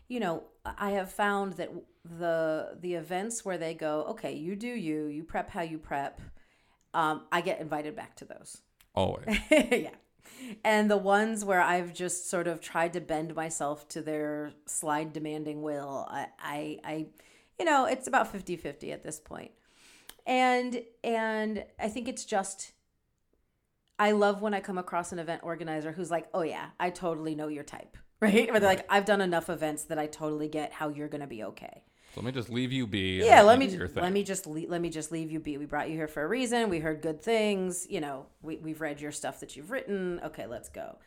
S1: you know I have found that the the events where they go okay you do you you prep how you prep um, I get invited back to those
S2: Always.
S1: yeah and the ones where I've just sort of tried to bend myself to their slide demanding will I I, I you know it's about 50-50 at this point and and I think it's just I love when I come across an event organizer who's like, "Oh yeah, I totally know your type." Right? Or they're like, "I've done enough events that I totally get how you're going to be okay."
S2: Let me just leave you be.
S1: Yeah, let me
S2: do your thing.
S1: let me just le- let me just leave you be. We brought you here for a reason. We heard good things. You know, we we've read your stuff that you've written. Okay, let's go.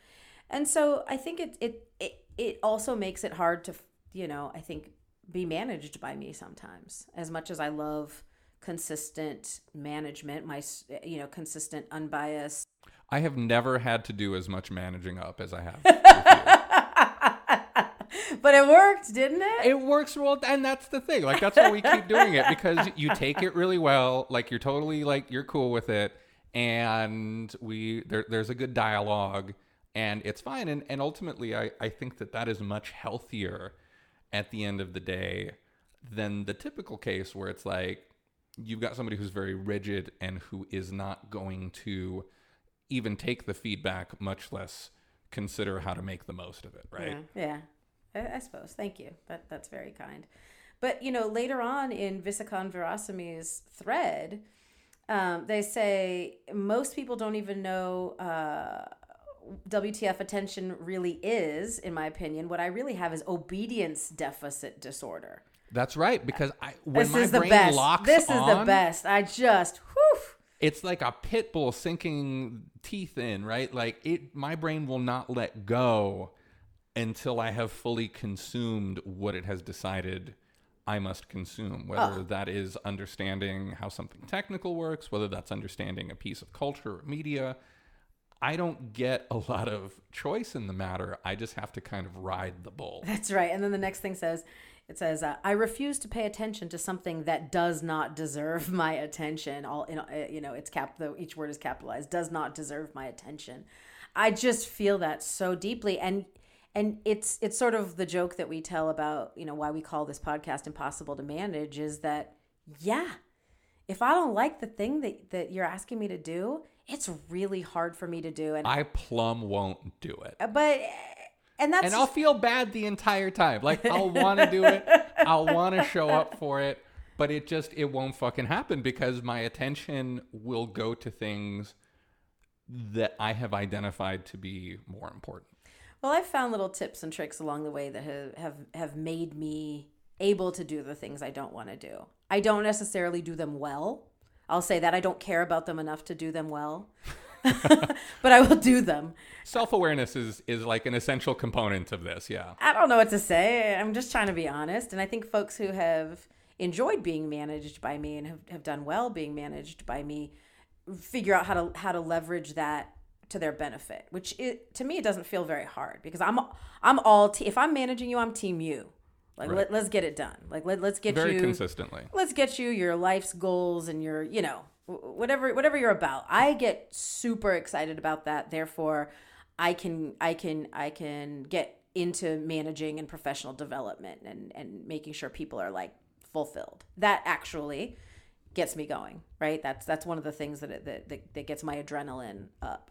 S1: And so I think it it it, it also makes it hard to you know I think be managed by me sometimes. As much as I love consistent management, my you know consistent unbiased
S2: I have never had to do as much managing up as I have. with you.
S1: but it worked, didn't it?
S2: It works well, and that's the thing. Like that's why we keep doing it because you take it really well. Like you're totally like you're cool with it, and we there, there's a good dialogue, and it's fine. And and ultimately, I I think that that is much healthier at the end of the day than the typical case where it's like you've got somebody who's very rigid and who is not going to even take the feedback, much less consider how to make the most of it. Right.
S1: Yeah, yeah. I, I suppose. Thank you. That that's very kind. But you know, later on in Visakan Veerasamy's thread, um, they say most people don't even know uh, WTF attention really is. In my opinion, what I really have is obedience deficit disorder.
S2: That's right because I when
S1: This
S2: my
S1: is the
S2: brain
S1: best.
S2: locks
S1: This is the best. I just whew.
S2: It's like a pit bull sinking teeth in, right? Like it my brain will not let go until I have fully consumed what it has decided I must consume, whether that is understanding how something technical works, whether that's understanding a piece of culture or media. I don't get a lot of choice in the matter. I just have to kind of ride the bull.
S1: That's right. And then the next thing says, it says, uh, "I refuse to pay attention to something that does not deserve my attention." All in, uh, you know, it's cap. Though each word is capitalized. Does not deserve my attention. I just feel that so deeply, and and it's it's sort of the joke that we tell about you know why we call this podcast impossible to manage is that yeah, if I don't like the thing that that you're asking me to do, it's really hard for me to do, and
S2: I plumb won't do it.
S1: Uh, but and that's
S2: and I'll feel bad the entire time. Like I'll want to do it, I'll want to show up for it, but it just it won't fucking happen because my attention will go to things that I have identified to be more important.
S1: Well, I've found little tips and tricks along the way that have have, have made me able to do the things I don't want to do. I don't necessarily do them well. I'll say that I don't care about them enough to do them well. but I will do them.
S2: Self-awareness is is like an essential component of this, yeah.
S1: I don't know what to say. I'm just trying to be honest. And I think folks who have enjoyed being managed by me and have, have done well being managed by me figure out how to how to leverage that to their benefit, which it, to me it doesn't feel very hard because I'm I'm all te- if I'm managing you, I'm team you. Like
S2: Right.
S1: let, let's get it done. Like let, let's get you
S2: Very
S1: you
S2: consistently.
S1: let's get you your life's goals and your you know whatever whatever you're about i get super excited about that therefore i can i can i can get into managing and professional development and and making sure people are like fulfilled that actually gets me going, right? That's that's one of the things that it, that, that that gets my adrenaline up.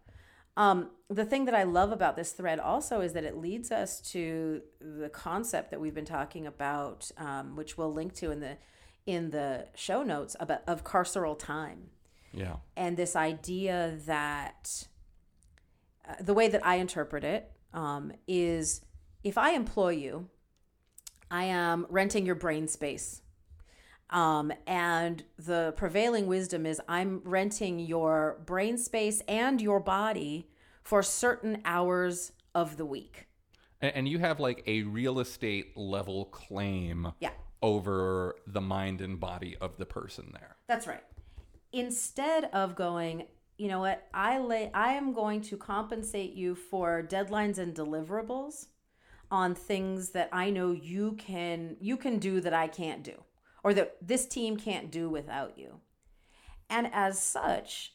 S1: Um, the thing that I love about this thread also is that it leads us to the concept that we've been talking about, um, which we'll link to in the in the show notes about of carceral time
S2: Yeah.
S1: and this idea that uh, the way that I interpret it um, is if I employ you, I am renting your brain space. Um, and the prevailing wisdom is I'm renting your brain space and your body for certain hours of the week.
S2: And, you have like a real estate level claim
S1: Yeah.
S2: over the mind and body of the person there.
S1: That's right. Instead of going, you know what, I lay I am going to compensate you for deadlines and deliverables on things that I know you can you can do that I can't do or that this team can't do without you. And as such,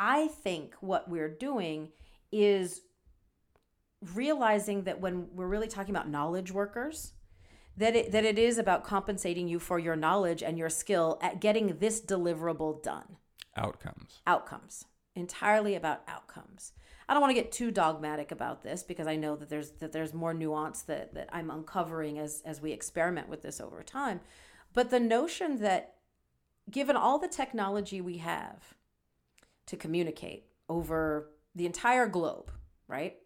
S1: I think what we're doing is realizing that when we're really talking about knowledge workers, that it, that it is about compensating you for your knowledge and your skill at getting this deliverable done.
S2: Outcomes.
S1: Outcomes. Entirely about outcomes. I don't want to get too dogmatic about this because I know that there's that there's more nuance that, that I'm uncovering as as we experiment with this over time. But the notion that given all the technology we have to communicate over the entire globe, right?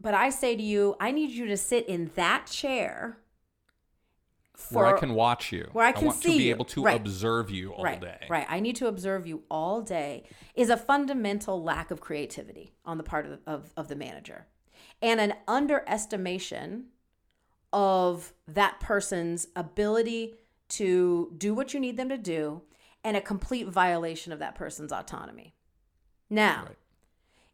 S1: But I say to you, I need you to sit in that chair for
S2: where I can watch you.
S1: where I can
S2: want to be
S1: you.
S2: able to
S1: Right.
S2: observe you all
S1: right,
S2: day.
S1: Right. I need to observe you all day is a fundamental lack of creativity on the part of, of, of the manager and an underestimation of that person's ability to do what you need them to do and a complete violation of that person's autonomy. Now,
S2: Right.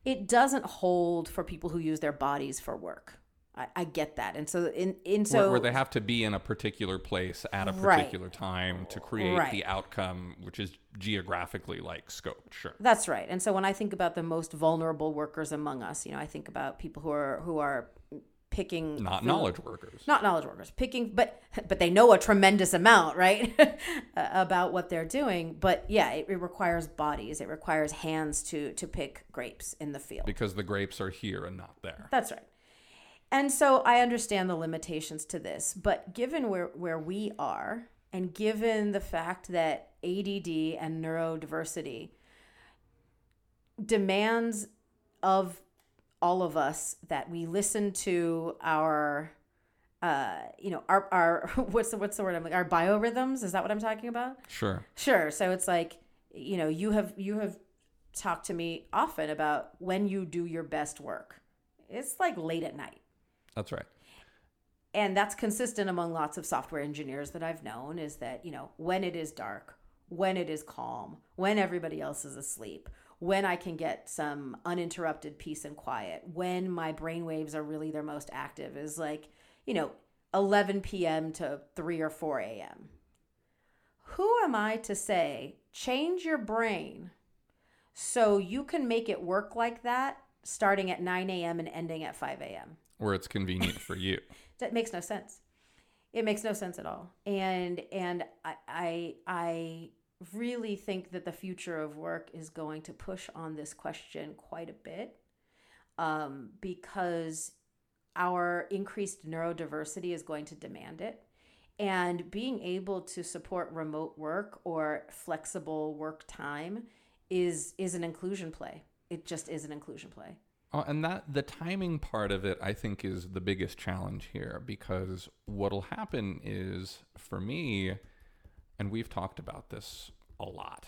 S1: it doesn't hold for people who use their bodies for work. I, I get that. And so in, in so
S2: where, where they have to be in a particular place at a
S1: Right.
S2: particular time to create
S1: Right.
S2: the outcome, which is geographically like scoped. Sure.
S1: That's right. And so when I think about the most vulnerable workers among us, you know, I think about people who are who are picking
S2: Not
S1: food-
S2: knowledge workers.
S1: not knowledge workers. Picking but but they know a tremendous amount right? About what they're doing. But yeah it, it requires bodies. It requires hands to to pick grapes in the field.
S2: Because the grapes are here and not there.
S1: that's right. And so i understand the limitations to this but given where where we are and given the fact that add and neurodiversity demands of all of us that we listen to our uh you know our our what's the what's the word i'm like our biorhythms? Is that what i'm talking about?
S2: Sure.
S1: sure. So it's like you know you have you have talked to me often about when you do your best work. It's like late at night.
S2: That's right.
S1: and that's consistent among lots of software engineers that I've known is that, you know, when it is dark, when it is calm, when everybody else is asleep, when I can get some uninterrupted peace and quiet, when my brain waves are really their most active is like, you know, 11 p.m. to 3 or 4 a.m. Who am I to say, change your brain so you can make it work like that starting at 9 a.m. and ending at 5 a.m.?
S2: Where it's convenient for you.
S1: that makes no sense it makes no sense at all and and I, I i really think that the future of work is going to push on this question quite a bit um, because our increased neurodiversity is going to demand it. And being able to support remote work or flexible work time is is an inclusion play. It just is an inclusion play.
S2: Uh, and that the timing part of it, I think, is the biggest challenge here because what'll happen is for me, and we've talked about this a lot.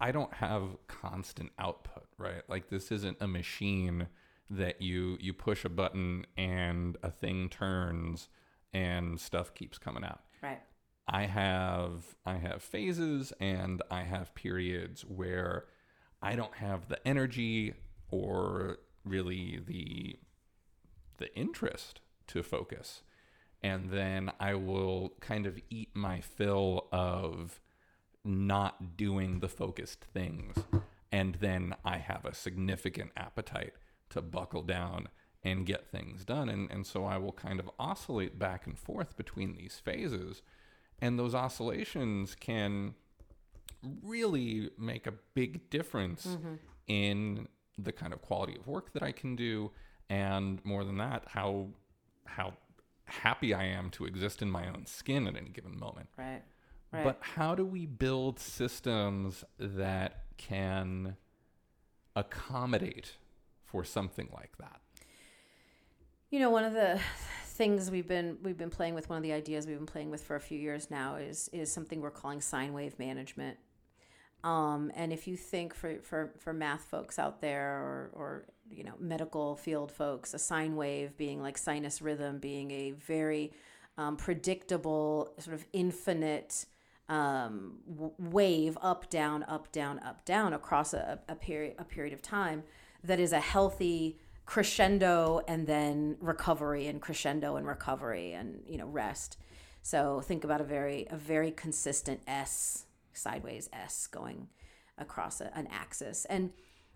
S2: I don't have constant output, right? Like this isn't a machine that you you push a button and a thing turns and stuff keeps coming out.
S1: right
S2: I have I have phases and I have periods where I don't have the energy or really the the interest to focus. And then I will kind of eat my fill of not doing the focused things. And then I have a significant appetite to buckle down and get things done. And, and so I will kind of oscillate back and forth between these phases. and those oscillations can really make a big difference mm-hmm. in the kind of quality of work that I can do and more than that how how happy I am to exist in my own skin at any given moment.
S1: Right. Right.
S2: But how do we build systems that can accommodate for something like that?
S1: You know, one of the things we've been we've been playing with, one of the ideas we've been playing with for a few years now is is something we're calling sine wave management. Um, and if you think for, for, for math folks out there or, or you know medical field folks, a sine wave being like sinus rhythm being a very um, predictable sort of infinite um, wave up down up down up down across a, a period a period of time that is a healthy crescendo and then recovery and crescendo and recovery and you know rest. So think about a very a very consistent s sideways s going across a, an axis. And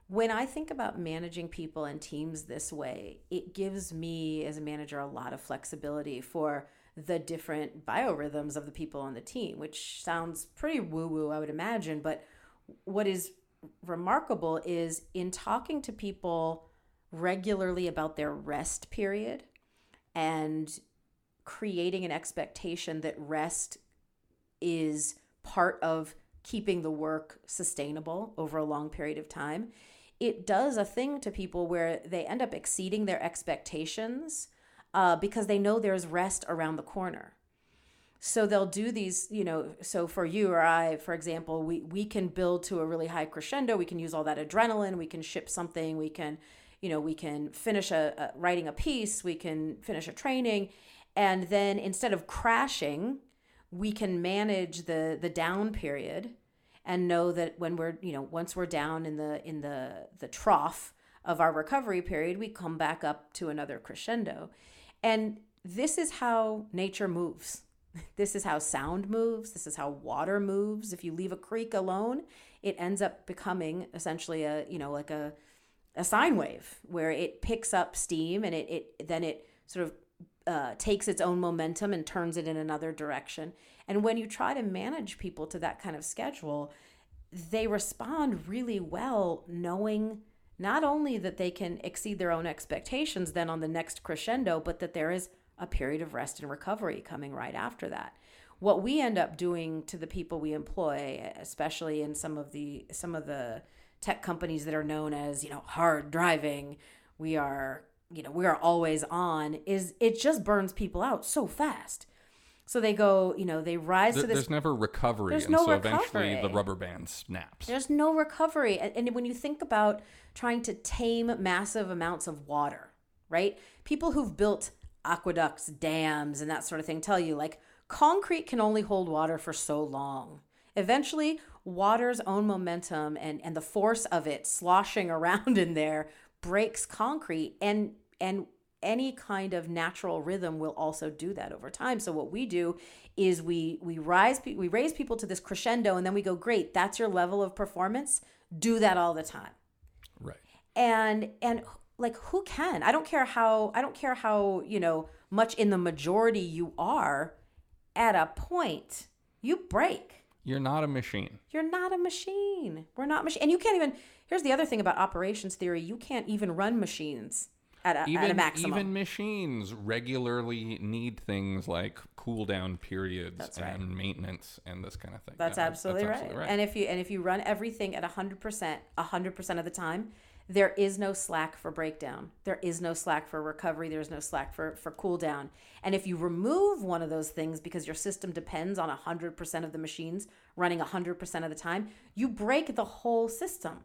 S1: when i think about managing people and teams this way it gives me as a manager a lot of flexibility for the different biorhythms of the people on the team which sounds pretty woo woo i would imagine but what is remarkable is in talking to people regularly about their rest period and creating an expectation that rest is part of keeping the work sustainable over a long period of time, it does a thing to people where they end up exceeding their expectations uh, because they know there's rest around the corner. So they'll do these, you know, so for you or I, for example, we, we can build to a really high crescendo. We can use all that adrenaline. We can ship something. We can, you know, we can finish a, a writing a piece. We can finish a training. And then instead of crashing, we can manage the the down period and know that when we're you know once we're down in the in the the trough of our recovery period we come back up to another crescendo and this is how nature moves. This is how sound moves. This is how water moves. If you leave a creek alone it ends up becoming essentially a you know like a a sine wave where it picks up steam and it, it then it sort of uh, takes its own momentum and turns it in another direction. And when you try to manage people to that kind of schedule, they respond really well, knowing not only that they can exceed their own expectations then on the next crescendo, but that there is a period of rest and recovery coming right after that. What we end up doing to the people we employ, especially in some of the some of the tech companies that are known as you know hard driving, we are you know we are always on is it just burns people out so fast so they go you know they rise
S2: Th-
S1: to this
S2: there's never recovery,
S1: There's
S2: and
S1: no
S2: so eventually the rubber band snaps.
S1: there's no recovery and, and when you think about trying to tame massive amounts of water right? People who've built aqueducts dams and that sort of thing tell you like concrete can only hold water for so long. Eventually water's own momentum and and the force of it sloshing around in there breaks concrete and and any kind of natural rhythm will also do that over time. So what we do is we we rise we raise people to this crescendo and then we go great that's your level of performance. Do that all the time.
S2: Right.
S1: and and like who can? I don't care how i don't care how you know much in the majority you are at a point you break.
S2: You're not a machine.
S1: you're not a machine. We're not machine and you can't even here's the other thing about operations theory you can't even run machines at a, at a
S2: Even
S1: maximum
S2: even machines regularly need things like cool down periods
S1: That's right.
S2: and maintenance and this kind of thing.
S1: That's
S2: Yeah,
S1: absolutely, right. And if you and if you run everything at 100%, 100% of the time, there is no slack for breakdown. There is no slack for recovery. There's no slack for for cool down. And if you remove one of those things because your system depends on 100% of the machines running 100% of the time, you break the whole system.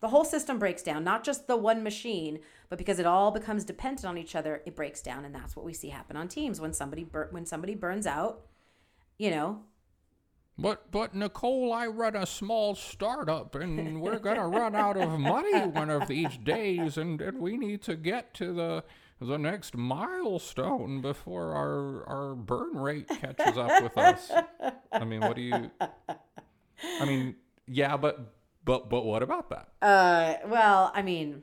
S1: The whole system breaks down, not just the one machine, but because it all becomes dependent on each other, it breaks down, and that's what we see happen on teams when somebody bur- when somebody burns out. You know,
S2: But but Nicole, I run a small startup, and we're gonna run out of money one of these days, and, and we need to get to the the next milestone before our our burn rate catches up with us. I mean, what do you? I mean, yeah, but but but what about that?
S1: Uh, well, I mean,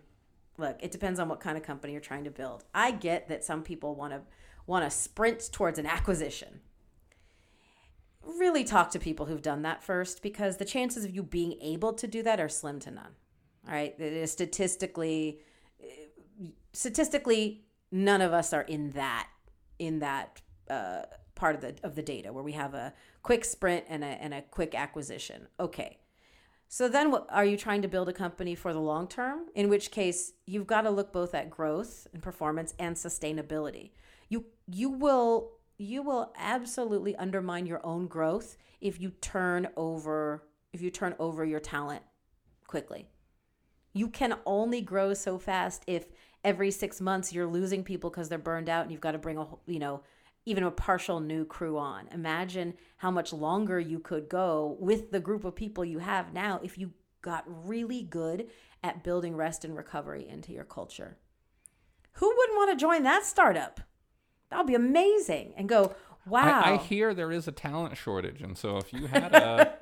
S1: look, it depends on what kind of company you're trying to build. I get that some people want to want to sprint towards an acquisition. really talk to people who've done that first because the chances of you being able to do that are slim to none. All right, it is statistically statistically none of us are in that in that uh, part of the of the data where we have a quick sprint and a and a quick acquisition. Okay. So then what are you trying to build a company for the long term? In which case you've got to look both at growth and performance and sustainability. You you will you will absolutely undermine your own growth if you turn over if you turn over your talent quickly. You can only grow so fast if every 6 months you're losing people cuz they're burned out and you've got to bring a you know even a partial new crew on. Imagine how much longer you could go with the group of people you have now if you got really good at building rest and recovery into your culture. Who wouldn't want to join that startup? That would be amazing. And go, wow.
S2: I, I hear there is a talent shortage, and so if you had a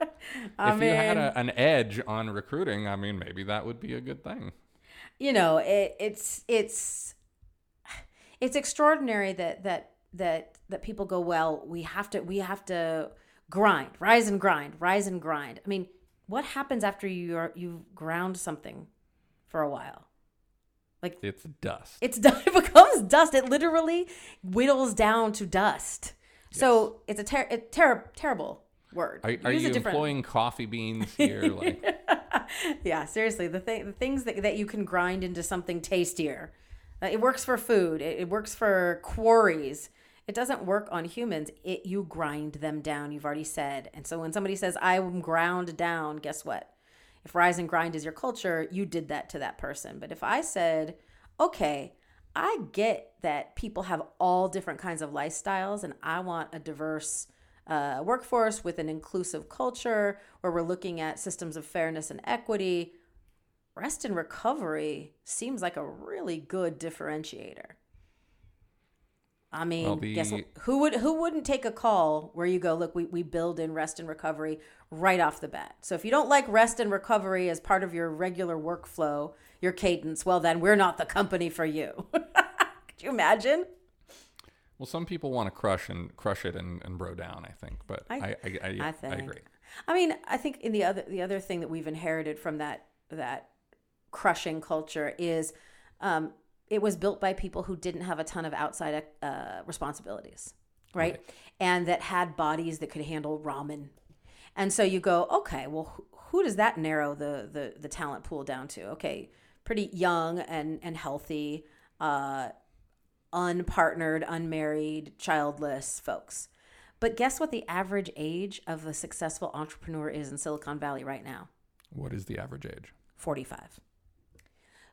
S2: if you had a, an edge on recruiting, I mean, maybe that would be a good thing.
S1: You know, it, it's it's it's extraordinary that that that that people go, well, we have to we have to grind, rise and grind, rise and grind. I mean, what happens after you are you've ground something for a while? Like
S2: it's dust.
S1: It's it becomes dust. It literally whittles down to dust. Yes. So it's a, ter- a ter- terrible word.
S2: Are, are you different... employing coffee beans here? Like...
S1: yeah, seriously, the thing, the things that that you can grind into something tastier. Uh, it works for food. It, it works for quarries. It doesn't work on humans. It you grind them down. You've already said. And so when somebody says I'm ground down, guess what? If rise and grind is your culture, you did that to that person. But if I said, okay, I get that people have all different kinds of lifestyles, and I want a diverse uh, workforce with an inclusive culture where we're looking at systems of fairness and equity. Rest and recovery seems like a really good differentiator. I mean, the... guess who would who wouldn't take a call where you go, look, we, we build in rest and recovery right off the bat. So if you don't like rest and recovery as part of your regular workflow, your cadence, well then we're not the company for you. Could you imagine?
S2: Well, some people want to crush and crush it and, and bro down, I think, but I I, I, I, I, think. I agree.
S1: I mean, I think in the other the other thing that we've inherited from that that crushing culture is um, it was built by people who didn't have a ton of outside uh, responsibilities, right? right? And that had bodies that could handle ramen. And so you go, okay, well, who, who does that narrow the, the the talent pool down to? Okay, pretty young and and healthy, uh, unpartnered, unmarried, childless folks. But guess what the average age of a successful entrepreneur is in Silicon Valley right now?
S2: What is the average age?
S1: 45.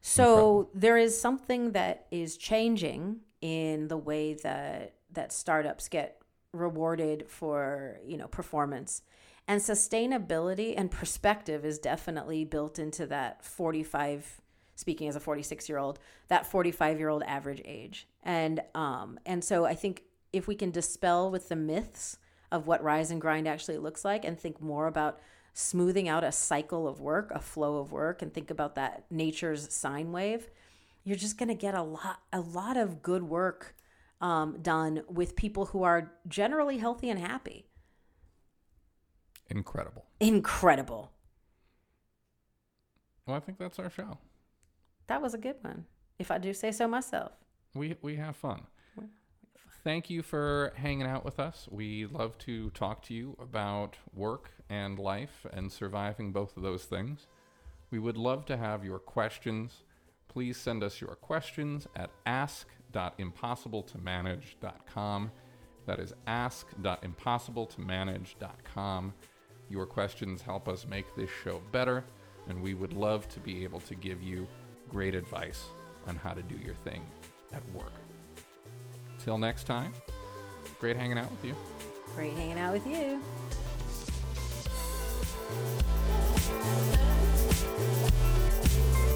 S1: So there is something that is changing in the way that that startups get rewarded for, you know, performance. And sustainability and perspective is definitely built into that 45 speaking as a 46 year old that 45 year old average age and um and so i think if we can dispel with the myths of what rise and grind actually looks like and think more about smoothing out a cycle of work, a flow of work, and think about that nature's sine wave, you're just going to get a lot, a lot of good work um, done with people who are generally healthy and happy.
S2: Incredible.
S1: Incredible.
S2: Well, I think that's our show.
S1: That was a good one, if I do say so myself.
S2: We we have fun thank you for hanging out with us. We love to talk to you about work and life and surviving both of those things. We would love to have your questions. Please send us your questions at ask.impossibletomanage.com. That is ask.impossibletomanage.com. Your questions help us make this show better, and we would love to be able to give you great advice on how to do your thing at work. Till next time, great hanging out with you.
S1: Great hanging out with you. Thank you.